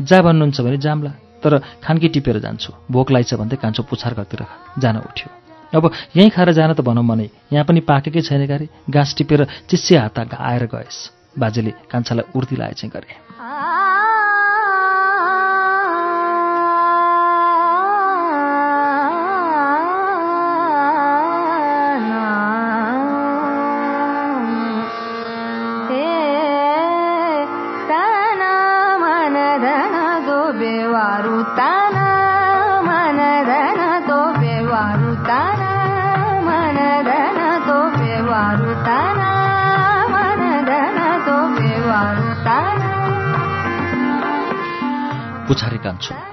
जा भन्नुहुन्छ भने जाम्ला। तर खानकी टिपेर जान्छु। भोक लाइछ भन्दै कान्छो पुछार घरतिर जान उठ्यो। अब यहीँ खाएर जान त भनौँ भने यहाँ पनि पाकेकै छैन गारे घाँस टिपेर चिस्से हात आएर गएस्। बाजेले कान्छालाई उर्ती लाए चाहिँ गरे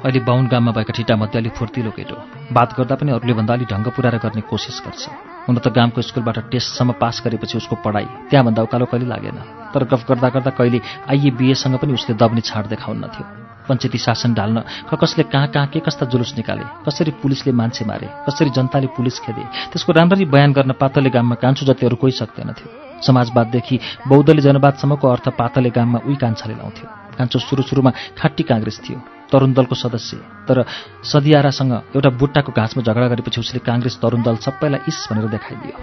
अहिले बाहुन गाममा भएका ठिटामध्ये अलिक फुर्तिलो केटो। बात गर्दा पनि अरूले भन्दा अलिक ढङ्ग पुऱ्याएर गर्ने कोसिस गर्छ। हुन त गामको स्कुलबाट टेस्टसम्म पास गरेपछि उसको पढाइ त्यहाँभन्दा उकालो कहिले लागेन। तर गफ गर्दा गर्दा कहिले आइए बिएसँग पनि उसले दब्ने छाड देखाउन्न थियो पञ्चायती शासन ढाल्न कसले कहाँ कहाँ के कस्ता जुलुस निकाले कसरी पुलिसले मान्छे मारे कसरी जनताले पुलिस खेदे त्यसको राम्ररी बयान गर्न पातले गाममा कान्छु जति अरू कोही सक्दैनथ्यो। समाजवाददेखि बौद्धले जनवादसम्मको अर्थ पातले गाममा उही कान्छाले लाउँथ्यो। कान्छो सुरु सुरुमा खाटी काङ्ग्रेस थियो। तरुण दलको सदस्य। तर सदियारासँग एउटा बुट्टाको घाँसमा झगडा गरेपछि उसले काङ्ग्रेस तरुण दल सबैलाई इस भनेर देखाइदियो।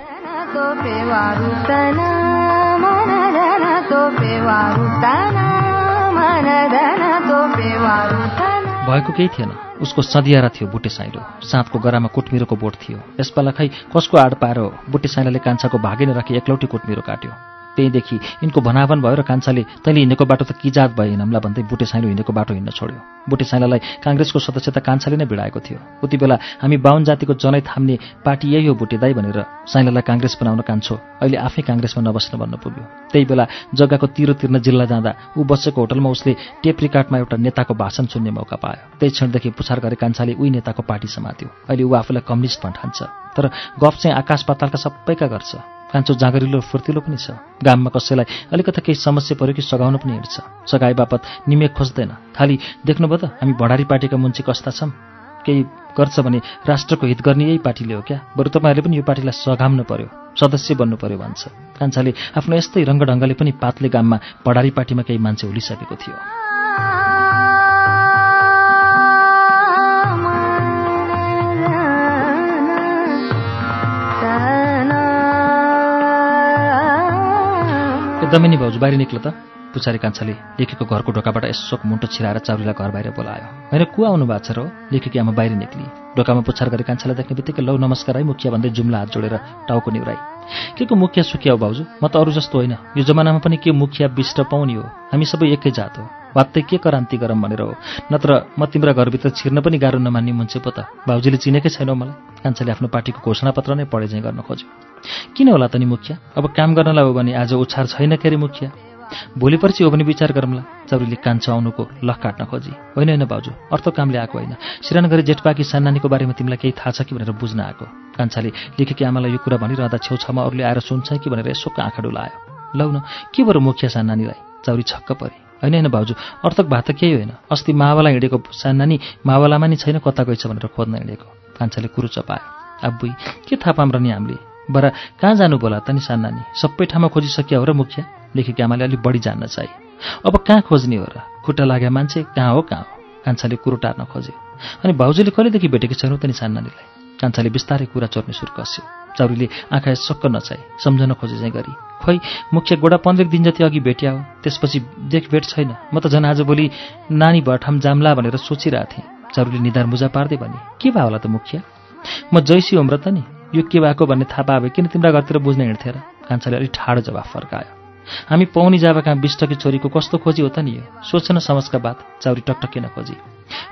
भएको केही थिएन। उसको सदियारा थियो बुटे साइलो साँधको गरामा कुटमिरोको बोट थियो। यसपाला खै कसको आड पाएर हो बुटे साइलाले कान्छाको भागेन राखी एकलौटी कुटमिरो काट्यो। त्यहीँदेखि यिनको भनाभन भयो र कान्छाले तैँले हिँडेको बाटो त कि जात भयो हिँडमला भन्दै बुटे साइलो हिँडेको बाटो हिँड्न छोड्यो। बुटे साइलालाई काङ्ग्रेसको सदस्यता कान्छाले नै भिडाएको थियो। उति बेला हामी बाहुन जातिको जनै थाम्ने पार्टी यही हो बुटे दाई भनेर साइलालाई काङ्ग्रेस बनाउन कान्छो। अहिले आफै काङ्ग्रेसमा नबस्न भन्न पुग्यो। त्यही बेला जग्गाको तिरो तिर्न जिल्ला जाँदा ऊ बसेको होटलमा उसले टेप रिकार्डमा एउटा नेताको भाषण सुन्ने मौका पायो। त्यही क्षणदेखि पुछार गरे कान्छाले उही नेताको पार्टी समात्यो। अहिले ऊ आफूलाई कम्युनिस्ट ठान्छ तर गफ चाहिँ आकाश पातालका सबैका गर्छ। कान्छो जाँगरिलो फुर्तिलो पनि छ। गाममा कसैलाई अलिकता केही समस्या पऱ्यो कि सघाउन पनि हिँड्छ सघाए बापत निमेक खोज्दैन। खालि देख्नुभयो त हामी भडारी पार्टीका मुन्ची कस्ता छौँ केही गर्छ भने राष्ट्रको हित गर्ने यही पार्टीले हो क्या? बरु तपाईँहरूले पनि यो पार्टीलाई सघाउनु पर्यो। सदस्य बन्नु पर्यो भन्छ। कान्छाले आफ्नो यस्तै रङ्गढङ्गले पनि पातले गाममा भडारी पार्टीमा केही मान्छे हुलिसकेको थियो। एकदमै नि भाउजू बाहिर निक्ल त। पुछारी कान्छाले लेखेको घरको ढोकाबाट यसो मुन्टो छिराएर चाउरीलाई घर बाहिर बोलायो। होइन को आउनु भएको छ र? लेखेकी आमा बाहिर निक्ली। ढोकामा पुछार गरे कान्छालाई देख्ने बित्तिकै लौ नमस्कार है मुखिया भन्दै जुम्ला हात जोडेर टाउको निउराई के को मुखिया सुखिया हो भाउजू? म त अरू जस्तो होइन। यो जमानामा पनि के मुखिया बिष्ट पाउने हो? हामी सबै एकै जात हो। वात्तै के क्रान्ति गरम भनेर हो। नत्र म तिम्रा घरभित्र छिर्न पनि गाह्रो नमान्ने मुन्छे पो त। भाउजूले चिनेकै छैनौ मलाई। कान्छाले आफ्नो पार्टीको घोषणापत्र नै पढे चाहिँ गर्न खोज्यो। किन होला त नि मुखिया? अब काम गर्नलाई हो भने आज उछार छैन के अरे मुखिया? भोलि पर्सि हो भने विचार गरौँला चौरीले कान्छो आउनुको लख काट्न खोजी। होइन होइन भाउजू अर्थ कामले आएको होइन। सिरान गरी जेठपाकी सान्नानीको बारेमा तिमीलाई केही थाहा छ कि भनेर बुझ्न आएको। कान्छाले लेखेकी आमालाई यो कुरा भनिरहँदा छेउछाउमा अरूले आएर सुन्छ कि भनेर यसो आँखा डुलायो लौ न के बरु मुखिया सान्नानीलाई? चौरी छक्क परे। होइन होइन भाउजू अर्थक भए त केही होइन। अस्ति मावाला हिँडेको सान्नानी मावालामा नि छैन कता गएछ भनेर खोज्न हिँडेको। कान्छाले कुरो चपायो। अब्बुई के थाहा पाम्रो नि हामीले? बरा कहाँ जानु बोला त नि सान्नानी? सबै ठाउँमा खोजिसक्यो हो र मुखिया। लेखेकी आमाले अलिक बढी जान्न चाहे। अब कहाँ खोज्ने हो र? खुट्टा लाग्यो मान्छे कहाँ हो कहाँ हो? कान्छाले कुरो टार्न खोज्यो अनि भाउजूले कहिलेदेखि भेटेकी छैनौ त नि सान्नानीलाई? कान्छाले बिस्तारै कुरा चोर्ने सुरु कस्यो। चौरीले आँखा सक्क नचाहे। सम्झन खोजे चाहिँ गरी खोइ मुख्य गोडा पन्ध्र दिन जति अघि भेट्या हो त्यसपछि देखभेट छैन। म त झन् आजभोलि नानी भठाम जाम्ला भनेर सोचिरहेको थिएँ चौरीले निधार मुजा पार्दै भने के भयो होला त मुखिया? म जैसी होम र त नि। यो के भएको भन्ने थाहा पाए किन तिम्रा घरतिर बुझ्न हिँड्थे र कान्छाले अलिक ठाडो जवाफ फर्कायो। हामी पाउनी जाबा कहाँ बिष्टकी छोरीको कस्तो खोजी हो त नि यो? सोचेन समझका बात चौरी टकटकिन खोजी।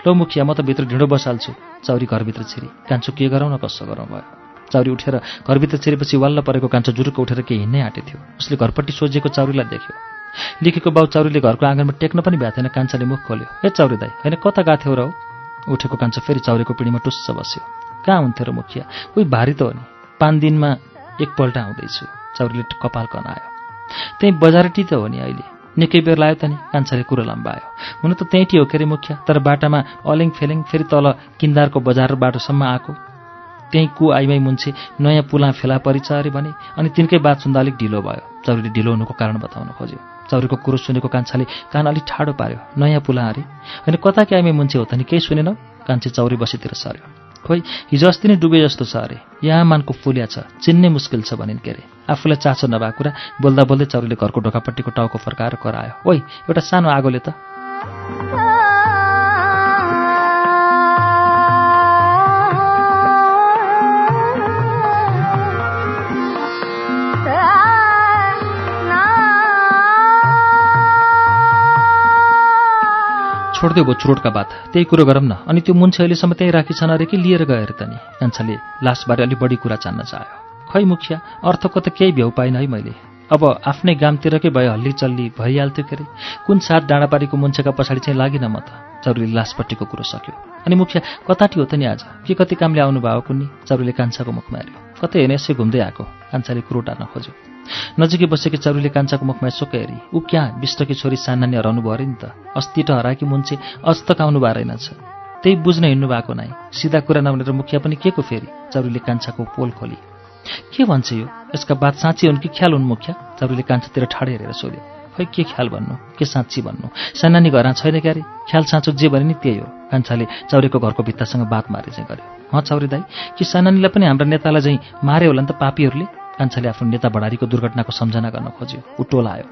लो मुखिया म त भित्र ढिँडो बसाल्छु चौरी घरभित्र छिरी। कान्छो के गरौँ न कसो गरौँ भयो? चौरी उठेर घरभित्र छिरेपछि वाल्ल परेको कान्छो जुरुक उठेर केही हिँड्नै आँटे थियो। उसले घरपट्टि सोझेको चौरीलाई देख्यो। लेखेको बाउ चौरीले घरको आँगनमा टेक्न पनि भ्याएको थिएन। कान्छाले मुख खोल्यो ए चौरी दाई होइन कता गएको थियो र उठेको कान्छा फेरि चौरीको पिँढीमा टुस्स बस्यो। कहाँ हुन्थ्यो र मुखिया? उही भारी त हो नि। पाँच दिनमा एकपल्ट आउँदैछु। चौरीले कपाल कनायो। त्यहीँ बजारटी त हो नि अहिले। निकै बेर लाग्यो त नि। कान्छाले कुरो लम्बायो। हुन त त्यहीँटी हो के अरे मुखिया? तर बाटामा अलेङ फेलेङ फेरि तल किन्दारको बजार बाटोसम्म आएको। त्यहीँ कु आइमाई मुन्छे नयाँ पुला फेला परिछ अरे भने अनि तिनकै बात सुन्दा अलिक ढिलो भयो। चौरीले ढिलो हुनुको कारण बताउन खोज्यो। चौरीको कुरो सुनेको कान्छाले कान अलिक ठाडो पार्यो। नयाँ पुला अरे। होइन कता कि आइमाई मुन्छे हो त नि? केही सुनेन? कान्छे चौरी बसीतिर सर्यो। खोइ हिजो अस्ति नै डुबे जस्तो छ अरे। यहाँ मानको फुलिया छ चिन्नै मुस्किल छ भनिन् के अरे। आफूलाई चासो नभएको कुरा बोल्दा बोल्दै चौरीले घरको ढोकापट्टिको टाउको फर्काएर करायो। ओइ एउटा सानो आगोले त। छोडिदियो भयो चुरोटका बात त्यही कुरो गरौँ न। अनि त्यो मुन्छे अहिलेसम्म त्यहीँ राखिछन् अरे कि लिएर गएर त नि? कान्छाले लासबारे अलिक बढी कुरा चाहन चाह्यो। खै मुखिया अर्थको त केही भ्याउ पाइनँ है मैले। अब आफ्नै गामतिरकै भए हल्ली चल्ली भइहाल्थ्यो के अरे कुन साथ डाँडापारीको मुन्छेका पछाडि चाहिँ लागिन म त? चौरीले लासपट्टिको कुरो सक्यो। अनि मुखिया कताटी हो त नि आज? के कति कामले आउनुभयो कुन्नी चौरीले कान्छाको मुखमा हेऱ्यो। कतै हेर्ने यसै घुम्दै आएको। कान्छाले कुरो टार्न खोज्यो। नजिकै बसेकी चौरीले कान्छाको मुखमा यसो हेरी ऊ क्या विष्टकी छोरी सानानी हराउनु भयो अरे नि त? अस्ति त हराएकी मुन्छे अझ तक आउनु भएको रहेनछ। त्यही बुझ्न हिँड्नु भएको नै सिधा कुरा नभनेर मुखिया पनि के को फेरि? चौरीले कान्छाको पोल खोली। के भन्छ यो? यसका बात साँच्ची हुन् कि ख्याल हुन् मुखिया? चौरीले कान्छातिर ठाडे हेरेर सोध्यो। खै के ख्याल भन्नु? के साँच्ची भन्नु? सानानी घरमा छैन क्यारे? ख्याल साँचो जे भने नि त्यही हो। कान्छाले चौरीको घरको भित्तासँग बात मारे चाहिँ गर्यो। हँ चौरी दाई कि सानानीलाई पनि हाम्रा नेतालाई चाहिँ मारे होला नि त पापीहरूले? कान्छाले आफ्नो नेता बढारीको दुर्घटनाको सम्झना गर्न खोज्यो। ऊ टोलायो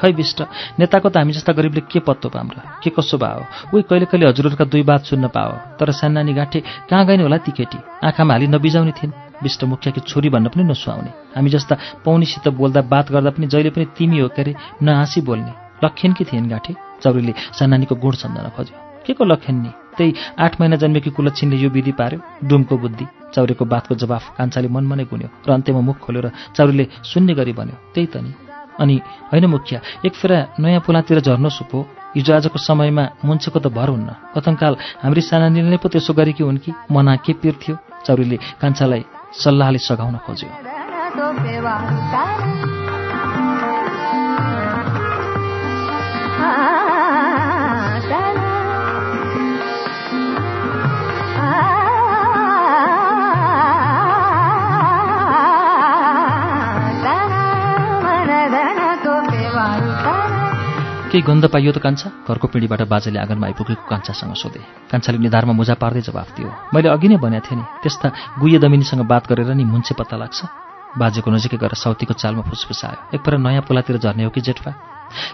खै विष्ट नेताको त हामी जस्ता गरिबले के पत्तो पाम र के कसो भयो उही कहिले कहिले हजुरहरूका दुई बात सुन्न पाओ। तर सानानी गाँठे कहाँ गइने होला ती केटी? आँखामा हाली नबिजाउने थिइन्। विष्ट मुखियाकी छोरी भन्न पनि नसुहाउने। हामी जस्ता पौनीसित बोल्दा बात गर्दा पनि जहिले पनि तिमी हो के अरे नहाँसी बोल्ने। लक्षण कि थिएन गाँठे? चौरीले सानानीको गुण सम्झन खोज्यो। के को लक्षण नि? त्यही आठ महिना जन्मेकी कुलच्छिनले यो विधि पार्यो। डुमको बुद्धि। चौरीको बातको जवाफ कान्छाले मनमा नै गुन्यो र अन्त्यमा मुख खोलेर चौरीले सुन्ने गरी भन्यो त्यही त नि। अनि होइन मुखिया एक फेरा नयाँ पुलातिर झर्न सुपो। हिजो आजको समयमा मुन्छेको त भर हुन्न। कथङ्काल हाम्री सानानीले पो त्यसो गरेकी हुन् कि? मना के पिर थियो? चौरीले कान्छालाई सल्लाहले सघाउन खोज्यो। केही गन्ध पाइयो त कान्छा? घरको पिँढीबाट बाजेले आँगनमा आइपुगेको कान्छासँग सोधे। कान्छाले निधारमा मुजा पार्दै जवाफ दियो मैले अघि नै भनेको थिएँ नि त्यस्ता गुह्य दमिनीसँग बात गरेर नि मुन्छे पत्ता लाग्छ बाजेको नजिकै गएर साउतीको चालमा फुसफुसायो एकपल्ट नयाँ पोलातिर झर्ने हो कि जेठवा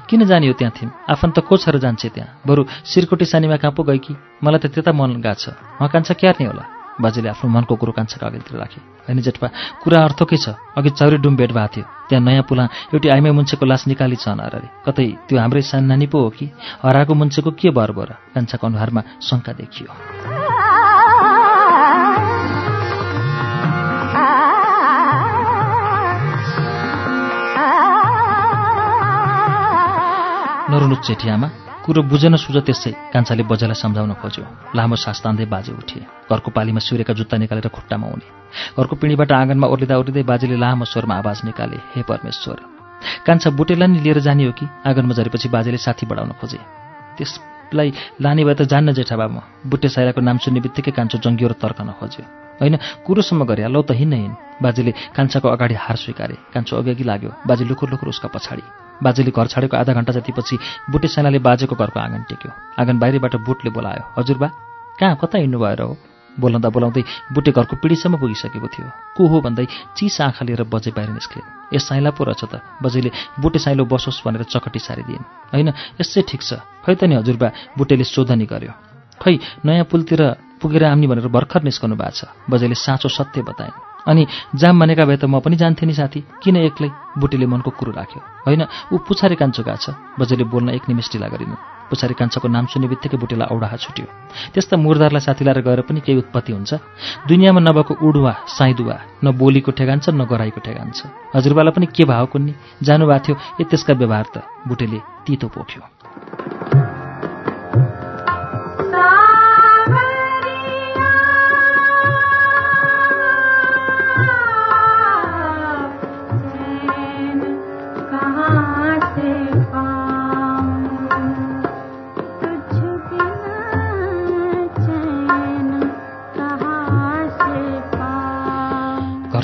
किन जाने हो त्यहाँ थियौँ आफन्त को छ र जान्छे त्यहाँ। बरु सिरकोटी सानीमा कहाँ पो कि? मलाई त त्यता मन गएको छ। कान्छा क्यार्ने होला। बाजेले आफ्नो मनको कुरो कान्छाको अगाडितिर राखे। होइन जेठपा कुरा अर्थकै छ? अघि चौरी डुम भेट भएको थियो। त्यहाँ नयाँ पुला एउटी आइमाई मुन्छेको लास निकाली छन् अरे कतै त्यो हाम्रै सान्नानी पो हो कि? हराएको मुन्छेको के भर भर कान्छाको अनुहारमा शङ्का देखियो। नरुनु चेठियामा कुरो बुझेन सुझ त्यसै कान्छाले बजालाई सम्झाउन खोज्यो। लामो सास तान्दै बाजे उठे। घरको पालीमा सुरेका जुत्ता निकालेर खुट्टामा हुने घरको पिँढीबाट आँगनमा ओर्लिँदा ओर्लिँदै बाजेले लामो स्वरमा आवाज निकाले हे परमेश्वर कान्छा बुटेलाई नि लिएर जाने हो कि? आँगनमा झरेपछि बाजेले साथी बढाउन खोजे। त्यसलाई लाने भए त जान्न जेठा बाबा बुटे साइराको नाम सुन्ने बित्तिकै कान्छो जङ्गियो र तर्कन खोज्यो। होइन कुरोसम्म गरे लौ त हिँड्न हिँड। बाजेले कान्छाको अगाडि हार स्वीकारे। कान्छो अघि लाग्यो। बाजे लुकुर लुकुर उसका पछाडि। बाजेले घर छाडेको आधा घन्टा जतिपछि बुटे सेनाले बाजेको घरको आँगन टेक्यो। आँगन बाहिरबाट बुटले बोलायो हजुरबा कहाँ कता हिँड्नु भएर हो? बोलाउँदा बोलाउँदै बुटे घरको पिँढीसम्म पुगिसकेको थियो। को हो? भन्दै चिस आँखा लिएर बजे बाहिर निस्के। ए साइला पो रहेछ त। बजेले बुटे साइलो बसोस् भनेर चकटी सारिदिइन्। होइन यसै ठिक छ। खै त नि हजुरबा बुटेले सोधनी गर्यो। खै नयाँ पुलतिर पुगेर आम्नी भनेर भर्खर निस्कनु भएको छ। बजेले साँचो सत्य बताइन् अनि जाम भनेका भए त म पनि जान्थेँ नि साथी। किन एक्लै बुटीले मनको कुरो राख्यो? होइन ऊ पुछारी कान्छो गएको छ। बजेले बोल्न एक निमिष ढिला गरिनु। पुछारी कान्छोको नाम सुन्ने बित्तिकै बुटीलाई औडाहा छुट्यो। त्यस्ता मुरदारलाई साथी लाएर गएर पनि केही उत्पत्ति हुन्छ। दुनियाँमा नभएको उडुवा साइदुवा न बोलीको ठेगान छ न गराईको ठेगान छ। हजुरबालाई पनि के भाव कुन्नी? जानुभएको थियो ए त्यसका व्यवहार त बुटेले तितो पोख्यो।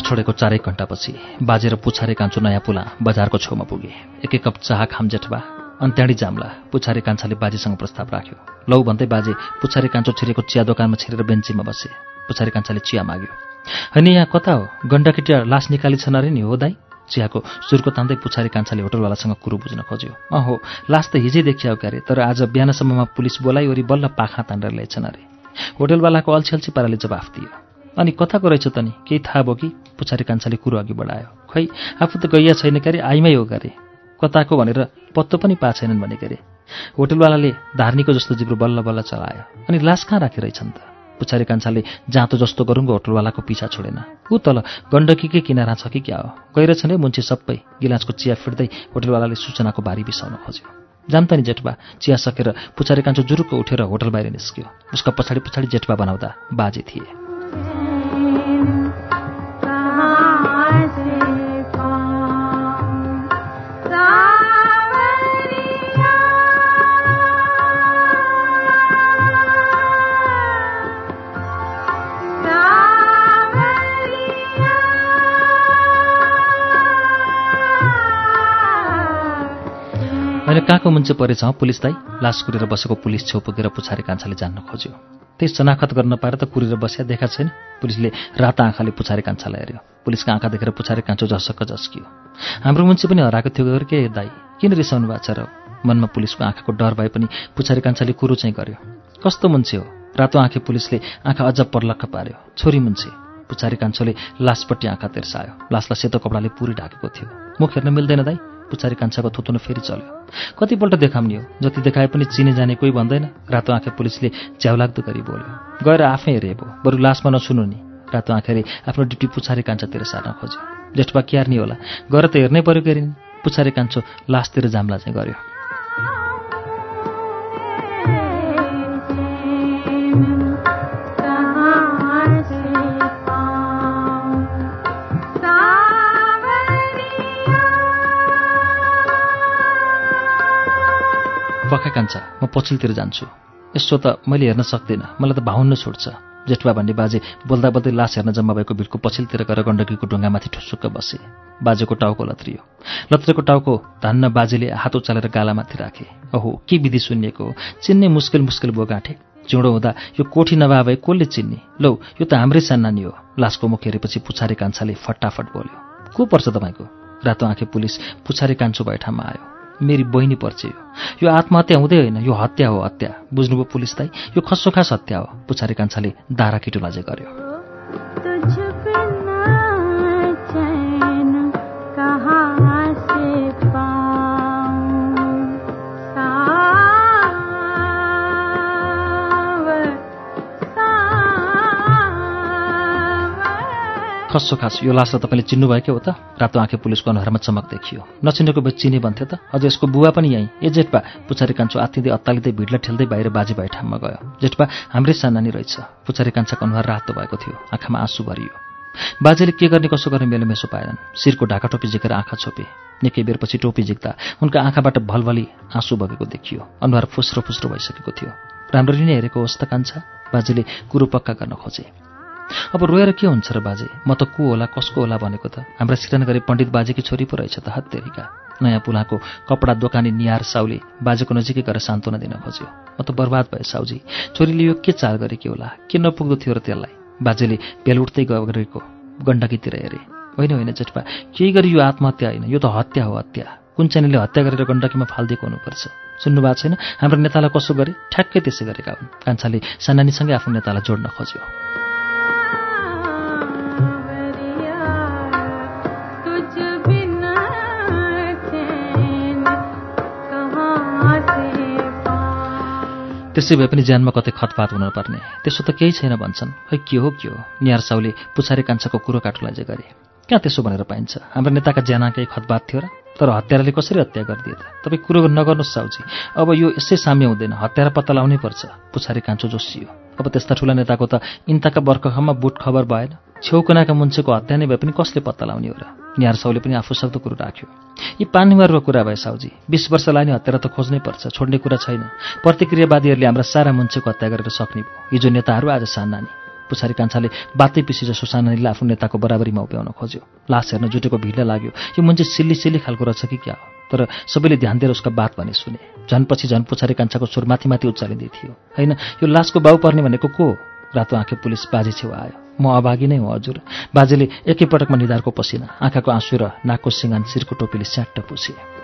छोडेको चारै घन्टापछि बाजेर पुछारे कान्छो नयाँ पुला बजारको छेउमा पुगे। एक एक कप चाह खाम जेठबा अनि त्यहाँडी जाम्ला पुछारे कान्छाले बाजेसँग प्रस्ताव राख्यो। लौ भन्दै बाजे पुछारे कान्छो छिरेको चिया दोकानमा छिरेर बेन्चीमा बसे। पुछारे कान्छाले चिया माग्यो। होइन यहाँ कता हो? गण्डकीटी लास निकाली छन् अरे नि हो दाई? चियाको सुर्को तान्दै पुछारी कान्छाले होटलवालासँग कुरो बुझ्न खोज्यो। अहो लास त हिजै देखियो क्यारे तर आज बिहानसम्ममा पुलिस बोलाइवरी बल्ल पाखा तानेर ल्याएछन् अरे। होटलवालाको अल्छी अल्छी पाराले जवाफ दियो। अनि कताको रहेछ त नि? केही थाहा भयो कि? पुछारी कान्छाले कुरो अघि बढायो। खै आफू त गइया छैन क्यारे आइमै हो गरे कताको भनेर पत्तो पनि पा छैनन् भने के अरे होटलवालाले धार्नीको जस्तो जिब्रो बल्ल बल्ल चलायो। अनि लास कहाँ राखिरहेछन् त? पुछारी कान्छाले जाँतो जस्तो गरुङ्गो होटलवालाको पिछा छोडेन। ऊ तल गण्डकीकै किनारा छ कि क्या हो? गइरहेछन् है मुन्छे सबै। गिलासको चिया फिर्दै होटलवालाले सूचनाको बारी बिसाउन खोज्यो। जान्ता नि जेठबा चिया सकेर पुछारी कान्छो जुरुक्क उठेर होटल बाहिर निस्क्यो। उसका पछाडि पछाडि जेठबा बनाउँदा बाजे थिए। होइन कहाँको मुन्छे परेछ पुलिस दाई? लास कुरेर बसेको पुलिस छेउ पुगेर पुछारी कान्छाले जान्न खोज्यो। त्यही शनाखत गर्न पाएर त कुरेर बस्या देखा छैन। पुलिसले राता आँखाले पुछारी कान्छालाई हेऱ्यो। पुलिसको आँखा देखेर पुछारी कान्छो झसक्क झस्कियो हाम्रो मुन्छे पनि हराएको थियो के दाई? किन रिसाउनु भएको छ र? मनमा पुलिसको आँखाको डर भए पनि पुछारी कान्छाले कुरो चाहिँ गर्यो। कस्तो मुन्छे हो? रातो आँखे पुलिसले आँखा अझ पर्लक्क पार्यो। छोरी मुन्छे पुछारी कान्छोले लासपट्टि आँखा तेर्सायो। लासलाई सेतो कपडाले पुरी ढाकेको थियो। मुख हेर्न मिल्दैन दाई। पुछारी कान्छाको थुतुनो फेरि चल्यो। कतिपल्ट देखाउने हो जति देखाए पनि चिने जाने कोही भन्दैन। रातो आँखे पुलिसले च्याउलाग्दो गरी बोल्यो गएर आफै हेरे भो बरु लासमा नसुनु नि। रातो आँखेले आफ्नो ड्युटी पुछारी कान्छातिर सार्न खोज्यो। जेठबा क्यार्नी होला गएर त हेर्नै पर्यो के पुछारी कान्छो लासतिर जाम्ला चाहिँ गर्यो। पक्का कान्छा म पछिल्तिर जान्छु। यसो त मैले हेर्न सक्दिनँ। मलाई त भाउन्न छुट्छ जेठबा भन्ने बाजे बोल्दा बोल्दै लास हेर्न जम्मा भएको भिडको पछिल्तिर गएर गण्डकीको ढुङ्गामाथि ठुसुक्क बसे। बाजेको टाउको लत्रियो। लत्रेको टाउको धान्न बाजेले हात उचालेर गालामाथि राखे। ओहो के विधि सुनिएको चिन्ने मुस्किल मुस्किल बो गाँठे। चिउँडो हुँदा यो कोठी नभए भए कसले चिन्ने? लौ यो त हाम्रै सान्नानी हो। लासको मुख हेरेपछि पुछारी कान्छाले फटाफट बोल्यो। को पर्छ तपाईँको? रातो आँखे पुलिस पुछारी कान्छो भए ठाउँमा आयो। मेरी बहिनी पर्छ यो आत्महत्या हुँदै होइन यो हत्या हो हत्या। बुझ्नुभयो पुलिस दाई यो खस्सो खास हत्या हो। पुछारी कान्छाले दारा किटो लाजे गर्यो। खस्सो खास। यो लासलाई तपाईँले चिन्नुभयो के हो त? रातो आँखे पुलिसको अनुहारमा चमक देखियो। नचिनेको भए चिने भन्थ्यो त? अझ यसको बुवा पनि यहीँ। ए जेठपा पुछारी कान्छो आत्तिँदै अत्तालिँदै भिडलाई ठेल्दै बाहिर बाजे भाइ ठाउँमा गयो। जेठपा हाम्रै सानानी रहेछ। पुछारी कान्छाको अनुहार रातो भएको थियो। आँखामा आँसु भरियो। बाजेले के गर्ने कसो गर्ने मेलोमेसो पाएनन्। शिरको ढाका टोपी झिकेर आँखा छोपे। निकै बेरपछि टोपी झिक्दा उनका आँखाबाट भलभली आँसु बगेको देखियो। अनुहार फुस्रो फुस्रो भइसकेको थियो। राम्ररी नै हेरेको होस् त कान्छा? बाजेले कुरो पक्का गर्न खोजे। अब रोएर के हुन्छ र बाजे? म त को होला कसको होला भनेको त? हाम्रा सिरन गरी पण्डित बाजेकी छोरी पो रहेछ त हत्तेरिका नयाँ पुलाको कपडा दोकानी निहार साउले बाजेको नजिकै गएर सान्त्वना दिन खोज्यो। म त बर्बाद भए साउजी। छोरीले यो के चाल गरे के होला? के नपुग्दो थियो र त्यसलाई? बाजेले बेल उठ्दै गरेको गण्डकीतिर हेरे। होइन होइन जेठपा केही गरी यो आत्महत्या होइन। यो त हत्या हो हत्या। कुन चाहिनेले हत्या गरेर गण्डकीमा फालिदिएको हुनुपर्छ? सुन्नुभएको छैन? हाम्रो नेतालाई कसो गरे? ठ्याक्कै त्यसै गरेका हुन्। कान्छाले सानानीसँगै आफ्नो नेतालाई जोड्न खोज्यो। त्यसै भए पनि ज्यानमा कतै खतपात हुनुपर्ने। त्यसो त केही छैन भन्छन्। खै के हो के हो? निहार साउले पुछारी कान्छाको कुरो काटुलाई जे गरे। कहाँ त्यसो भनेर पाइन्छ? हाम्रो नेताका ज्याना केही खतपात थियो र तर हत्याराले कसरी हत्या गरिदिए त? तपाईँ कुरो नगर्नुहोस् साउजी। अब यो यसै साम्य हुँदैन। हत्यारा पत्ता लगाउनै पर्छ। पुछारी कान्छो जोसियो अब त्यस्ता ठुला नेताको त इन्ताका बर्खखमा बुट खबर भएन। छेउकनाका मुन्छेको हत्या नै भए पनि कसले पत्ता लगाउने हो र? निहार साउले पनि आफू सक्दो कुरो राख्यो। यी पानीमारुको कुरा भए साउजी। बिस वर्ष लाने हत्यारा त खोज्नै पर्छ। छोड्ने कुरा छैन। प्रतिक्रियावादीहरूले हाम्रा सारा मुन्छेको हत्या गरेर सक्ने भयो। हिजो नेताहरू आज सानानी पुछारी कान्छाले बातै पिसी जसो सानानीले आफ्नो नेताको बराबरीमा उभ्याउन खोज्यो। लास हेर्न जुटेको भिडलाई लाग्यो। यो मुन्छे सिल्ली सिल्ली खालको रहेछ कि क्या हो? तर सबैले ध्यान दिएर उसका बात भने सुने। झनपछि झन् पुछारी कान्छाको स्वर माथि माथि उचालिँदै थियो होइन यो लासको बाउ पर्ने भनेको को रातो आँखे पुलिस बाजे छेउ आयो। म अभागी नै हो हजुर। बाजेले एकैपटकमा निधारको पसिना आँखाको आँसु र नाकको सिँगान शिरको टोपीले स्याट्ट पुछे।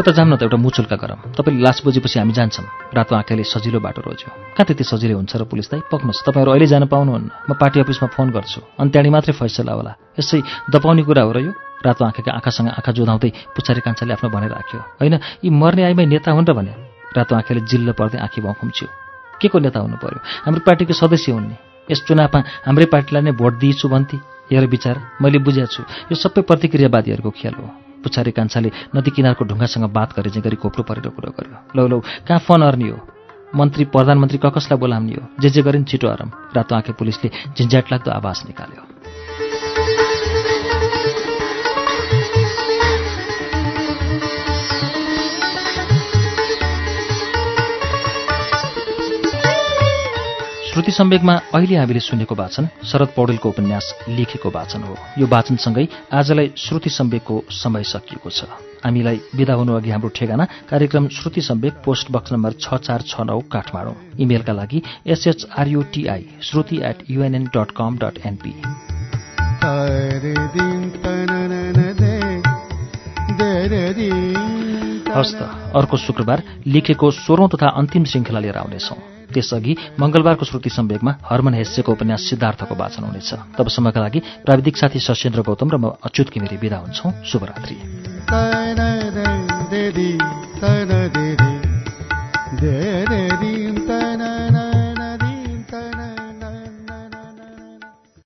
उता जान्न त एउटा मुचुल्का गरौँ तपाईँले लास बुझेपछि हामी जान्छौँ। रातो आँखाले सजिलो बाटो रोज्यो। कहाँ त्यति सजिलै हुन्छ र पुलिस दाइ पक्नुहोस् तपाईँहरू अहिले जान पाउनुहुन्न। म पार्टी अफिसमा फोन गर्छु। अनि त्यहाँदेखि मात्रै फैसला होला। यसै दपाउने कुरा हो र यो? रातो आँखाका आँखासँग आँखा जोदाउँदै पुछारी कान्छाले आफ्नो भने राख्यो। होइन यी मर्ने आइमै नेता हुन् र भने? रातो आँखाले जिल्लो पर्दै आँखी खुम्च्यो। के को नेता हुनु पर्यो? हाम्रो पार्टीको सदस्य हुन् नि यस चुनावमा हाम्रै पार्टीलाई नै भोट दिइछु भन्थे। हेर विचार। मैले बुझेको छु यो सबै प्रतिक्रियावादीहरूको खेल हो। पुछारी कान्छाले नदी किनारको ढुङ्गासँग बात गरे चाहिँ गरी कोप्रो परेर कुरो गर्यो। लौ लौ कहाँ फोन अर्नी हो? मन्त्री प्रधानमन्त्री क कसलाई बोलाउने हो? जे जे गरिन् छिटो आरम। रातो आँखे पुलिसले झिन्झ्याट लाग्दो आवाज निकाल्यो। श्रुति सम्वेकमा अहिले हामीले सुनेको वाचन शरद पौडेलको उपन्यास लेखेको वाचन हो। यो वाचनसँगै आजलाई श्रुति सम्वेकको समय सकिएको छ। हामीलाई विदा हुनु अघि हाम्रो ठेगाना कार्यक्रम श्रुति सम्वेक पोस्ट बक्स नम्बर छ चार छ नौ काठमाडौँ। इमेलका लागि S H R U T I Shruti at U N N dot com dot N P हवस् त अर्को शुक्रबार लेखेको सोह्रौँ तथा अन्तिम श्रृङ्खला लिएर आउनेछौँ। त्यसअघि मंगलबारको श्रुति सम्वेकमा हर्मन हेस्यको उपन्यास सिद्धार्थको वाचन हुनेछ। तबसम्मका लागि प्राविधिक साथी सशेन्द्र गौतम र म अच्युत किमिरी विदा हुन्छौ। शुभरात्रि।